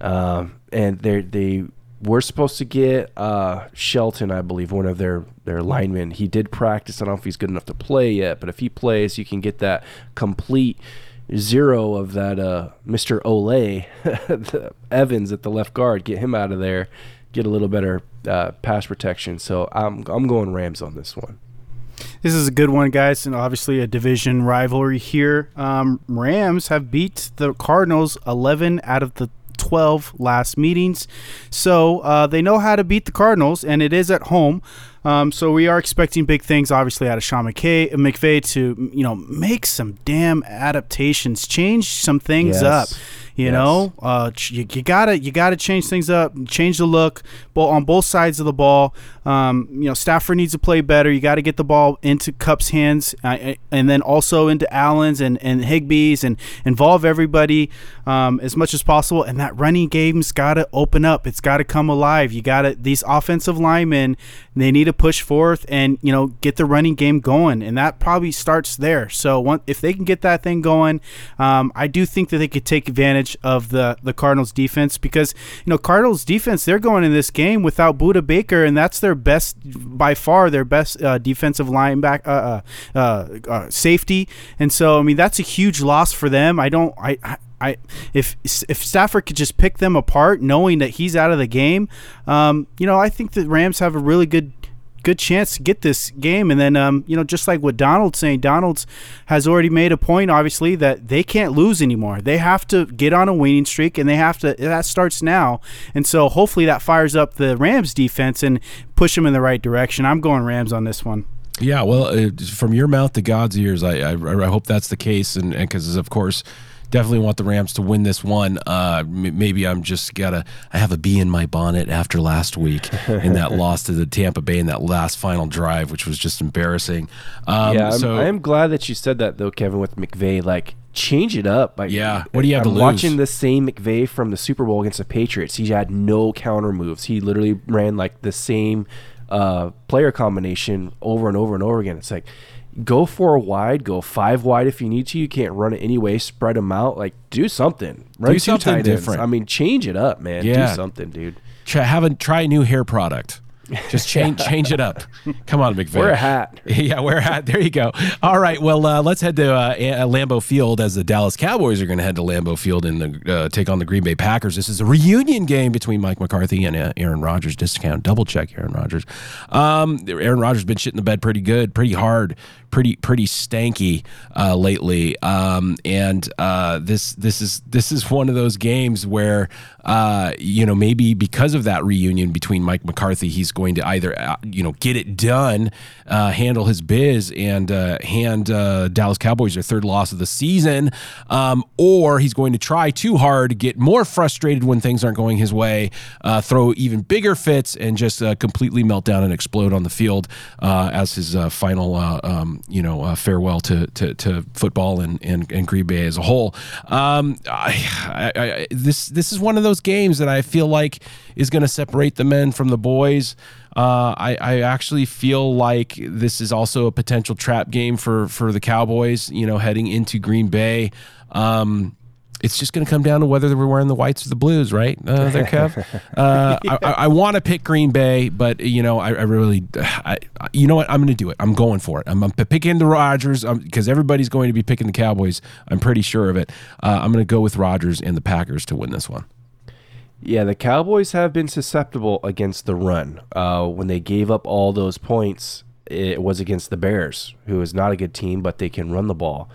Um, and they they we're supposed to get uh, Shelton, I believe, one of their their linemen. He did practice. I don't know if he's good enough to play yet, but if he plays, you can get that complete zero of that uh, Mr. Ole Evans at the left guard. Get him out of there. Get a little better uh, pass protection. So I'm I'm going Rams on this one. This is a good one, guys, and obviously a division rivalry here. Um, Rams have beat the Cardinals 11 out of the 12 last meetings. So uh, they know how to beat the Cardinals, and it is at home. Um, so we are expecting big things, obviously, out of Sean McKay, McVay to you know make some damn adaptations, change some things Yes. up. You Yes. know, uh, you, you gotta you gotta change things up, change the look, on both sides of the ball. Um, you know, Stafford needs to play better. You got to get the ball into Kupp's hands, uh, and then also into Allen's and and Higbee's, and involve everybody um, as much as possible. And that running game's got to open up. It's got to come alive. You got to these offensive linemen. They need to push forth and you know get the running game going, and that probably starts there. So one, if they can get that thing going, um, I do think that they could take advantage of the the Cardinals defense because you know Cardinals defense they're going in this game without Budda Baker, and that's their best by far their best uh, defensive linebacker uh, uh, uh, uh, safety, and so I mean that's a huge loss for them. I don't I. I I if if Stafford could just pick them apart, knowing that he's out of the game, um, you know, I think the Rams have a really good good chance to get this game. And then, um, you know, just like what Donald's saying, Donald's has already made a point, obviously, that they can't lose anymore. They have to get on a winning streak, and they have to. That starts now, and so hopefully that fires up the Rams defense and push them in the right direction. I'm going Rams on this one. Yeah, well, uh, from your mouth to God's ears, I, I, I hope that's the case, and because of course, definitely want the Rams to win this one. Uh, m- maybe I'm just gotta. I have a bee in my bonnet after last week in that loss to the Tampa Bay in that last final drive, which was just embarrassing. Um, yeah, I'm, so I am glad that you said that though, Kevin, with McVay. Like, change it up. Like, Yeah, what do you have I'm to lose? watching the same McVay from the Super Bowl against the Patriots. He had no counter moves. He literally ran like the same uh, player combination over and over and over again. It's like go four wide, go five wide if you need to. You can't run it anyway. Spread them out. Like do something. Run Do something different. I mean, change it up, man. Yeah. Do something, dude. try, have a try a new hair product. Just change change it up. Come on, McVay. Wear a hat. Yeah, wear a hat. There you go. All right. Well, uh, let's head to uh, Lambeau Field as the Dallas Cowboys are going to head to Lambeau Field and uh, take on the Green Bay Packers. This is a reunion game between Mike McCarthy and uh, Aaron Rodgers. Discount double check Aaron Rodgers. Um, Aaron Rodgers been shitting the bed pretty good, pretty hard, pretty pretty stanky uh, lately. Um, and uh, this this is this is one of those games where uh, you know maybe because of that reunion between Mike McCarthy, he's going to either uh, you know get it done, uh, handle his biz, and uh, hand Dallas Cowboys their third loss of the season, um, or he's going to try too hard, get more frustrated when things aren't going his way, throw even bigger fits, and just completely melt down and explode on the field as his final uh, you know uh, farewell to, to, to football and, and, and Green Bay as a whole. Um, I, I, I, this this is one of those games that I feel like is going to separate the men from the boys. Uh, I, I actually feel like this is also a potential trap game for for the Cowboys. You know, heading into Green Bay. Um, it's just going to come down to whether we're wearing the whites or the blues, right? Uh, there, Kev. Uh, I, I, I want to pick Green Bay, but you know, I, I really, I, you know what? I'm going to do it. I'm going for it. I'm, I'm picking the Rodgers because everybody's going to be picking the Cowboys. I'm pretty sure of it. Uh, I'm going to go with Rodgers and the Packers to win this one. Yeah, the Cowboys have been susceptible against the run. Uh, when they gave up all those points, it was against the Bears, who is not a good team, but they can run the ball.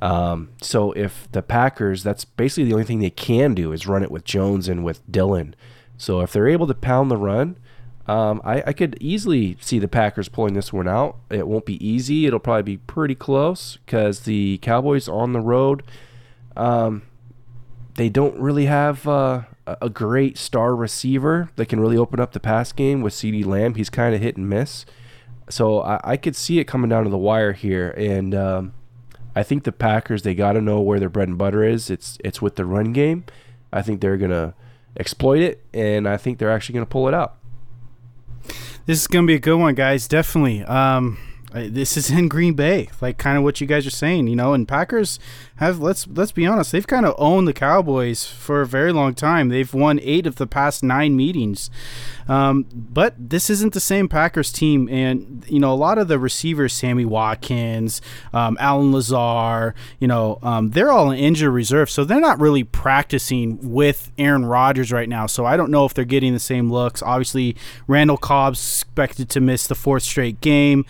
Um, so if the Packers, that's basically the only thing they can do is run it with Jones and with Dillon. So if they're able to pound the run, um, I, I could easily see the Packers pulling this one out. It won't be easy. It'll probably be pretty close because the Cowboys on the road. Um, they don't really have uh, a a great star receiver that can really open up the pass game with CeeDee Lamb. He's kind of hit and miss. So I, I could see it coming down to the wire here, and um, I think the Packers they got to know where their bread and butter is. It's it's with the run game. I think they're gonna exploit it, and I think they're actually gonna pull it out. This is to be a good one, guys. Definitely. Um, This is in Green Bay, like kind of what you guys are saying, you know. And Packers have let's let's be honest, they've kind of owned the Cowboys for a very long time. They've won eight of the past nine meetings, um, but this isn't the same Packers team. And you know, a lot of the receivers, Sammy Watkins, um, Allen Lazard, you know, um, they're all in injured reserve, so they're not really practicing with Aaron Rodgers right now. So I don't know if they're getting the same looks. Obviously, Randall Cobb's expected to miss the fourth straight game.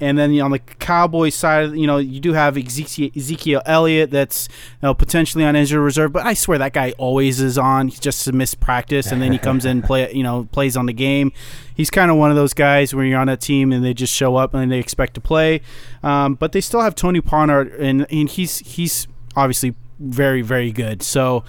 And then you know, on the Cowboys side, you know, you do have Ezekiel, Elliott that's you know, potentially on injured reserve, but I swear that guy always is on. He's just a missed practice, and then he comes in play, you know, plays on the game. He's kind of one of those guys where you're on a team and they just show up and they expect to play. Um, but they still have Tony Pollard, and, and he's he's obviously very very good. So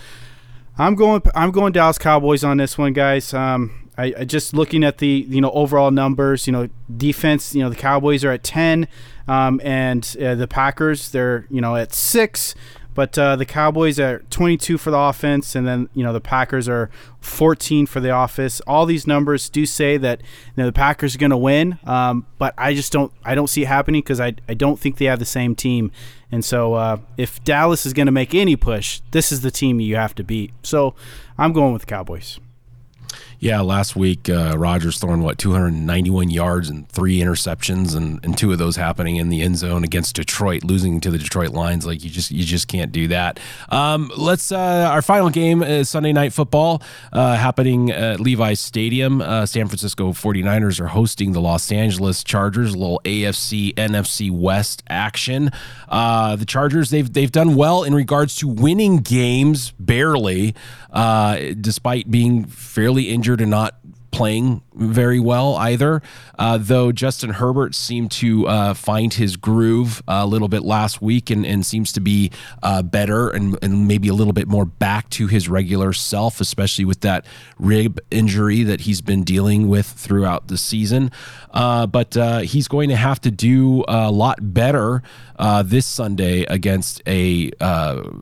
I'm going I'm going Dallas Cowboys on this one, guys. Um, I, I just looking at the you know overall numbers, you know defense, you know the Cowboys are at ten, um, and uh, the Packers they're you know at six, but uh, the Cowboys are 22 for the offense, and then you know the Packers are 14 for the office. All these numbers do say that you know the Packers are going to win, um, but I just don't I don't see it happening because I I don't think they have the same team, and so uh, if Dallas is going to make any push, this is the team you have to beat. So I'm going with the Cowboys. Yeah, last week uh, Rodgers throwing what 291 yards and three interceptions, and, and two of those happening in the end zone against Detroit, losing to the Detroit Lions. Like you just you just can't do that. Um, let's uh, our final game is Sunday Night Football uh, happening at Levi's Stadium. Uh, San Francisco 49ers are hosting the Los Angeles Chargers. A little AFC NFC West action. Uh, the Chargers they've they've done well in regards to winning games barely, uh, despite being fairly injured and not playing very well either. Uh, though Justin Herbert seemed to uh, find his groove a little bit last week and, and seems to be uh, better and, and maybe a little bit more back to his regular self, especially with that rib injury that he's been dealing with throughout the season. Uh, but uh, he's going to have to do a lot better uh, this Sunday against a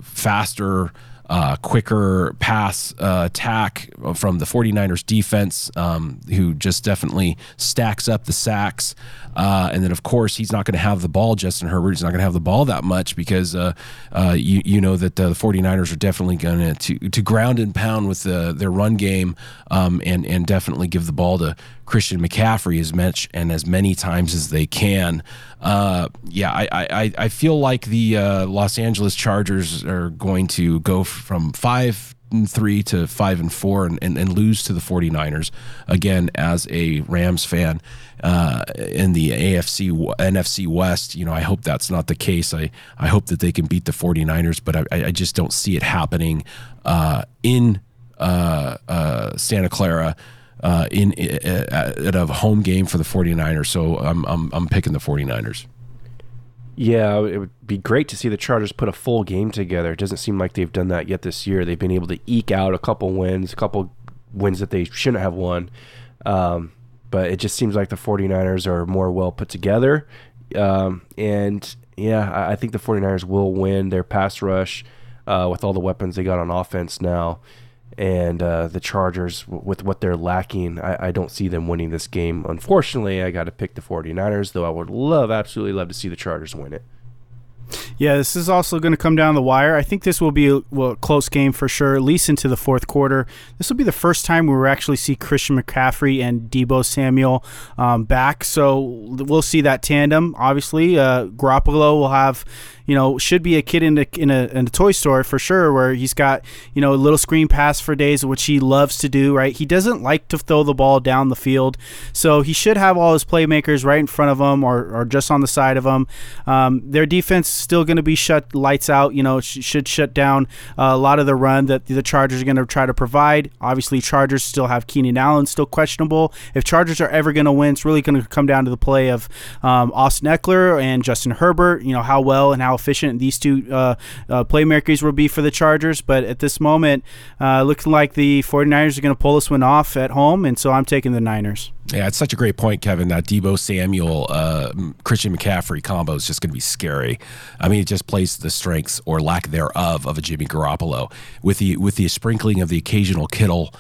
faster uh, quicker pass uh, attack from the 49ers defense, um, who just definitely stacks up the sacks. Uh, and then, of course, he's not going to have the ball, Justin Herbert. He's not going to have the ball that much because uh, uh, you, you know that the 49ers are definitely going to to ground and pound with the, their run game um, and, and definitely give the ball to Christian McCaffrey as much and as many times as they can. Uh, yeah, I, I, I feel like the uh, Los Angeles Chargers are going to go from five and three to five and four and, and, and lose to the 49ers. Again, as a Rams fan uh, in the AFC, NFC West, you know, I hope that's not the case. I, I hope that they can beat the 49ers, but I, I just don't see it happening uh, in uh, uh, Santa Clara uh, in, at a home game for the 49ers. So I'm, I'm, I'm picking the 49ers. Yeah, it would be great to see the Chargers put a full game together. It doesn't seem like they've done that yet this year. They've been able to eke out a couple wins, a couple wins that they shouldn't have won. Um, but it just seems like the 49ers are more well put together. Um, and yeah, I, think the 49ers will win their pass rush uh, with all the weapons they got on offense now and uh, the Chargers, with what they're lacking, I, I, don't see them winning this game. Unfortunately, I got to pick the 49ers, though I would love, absolutely love to see the Chargers win it. Yeah, this is also going to come down the wire. I think this will be a, well, close game for sure, at least into the fourth quarter. This will be the first time we will actually see Christian McCaffrey and Deebo Samuel um, back. So we'll see that tandem. Obviously, uh, Garoppolo will have you know, should be a kid in a, in a, in a toy store for sure, where he's got, you know, a little screen pass for days, which he loves to do, right? He doesn't like to throw the ball down the field. So he should have all his playmakers right in front of him or, or just on the side of him. Um, their defense still going to be shut lights out, you know, sh- should shut down uh, a lot of the run that the Chargers are going to try to provide. Obviously, Chargers still have Keenan Allen still questionable. If Chargers are ever going to win, it's really going to come down to the play of um, Austin Ekeler and Justin Herbert, you know, how well and how efficient these two uh, uh, playmakers will be for the Chargers. But at this moment, uh, looking like the 49ers are going to pull this one off at home, and so I'm taking the Niners. Yeah, it's such a great point, Kevin. That Deebo Samuel, uh, Christian McCaffrey combo is just going to be scary. I mean, it just plays the strengths or lack thereof of a Jimmy Garoppolo with the with the sprinkling of the occasional Kittle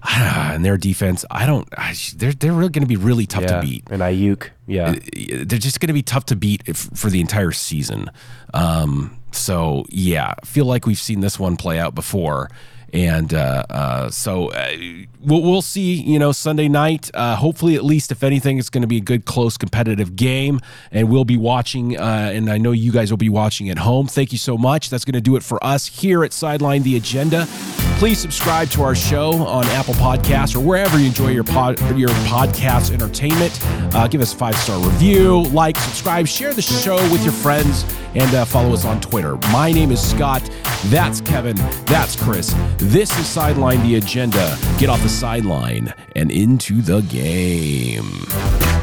and their defense, I don't. I, they're they're really going to be really tough yeah. to beat. And Aiyuk, yeah. They're just going to be tough to beat if, for the entire season. Um, so yeah, feel like we've seen this one play out before. And uh, uh, so uh, we'll, we'll see, you know, Sunday night. Uh, hopefully, at least, if anything, it's going to be a good, close, competitive game. And we'll be watching, uh, and I know you guys will be watching at home. Thank you so much. That's going to do it for us here at Sideline the Agenda. Please subscribe to our show on Apple Podcasts or wherever you enjoy your pod, your podcast entertainment. Uh, give us a five star review, like, subscribe, share the show with your friends, and uh, follow us on Twitter. My name is Scott. That's Kevin. That's Chris. This is Sideline the Agenda. Get off the sideline and into the game.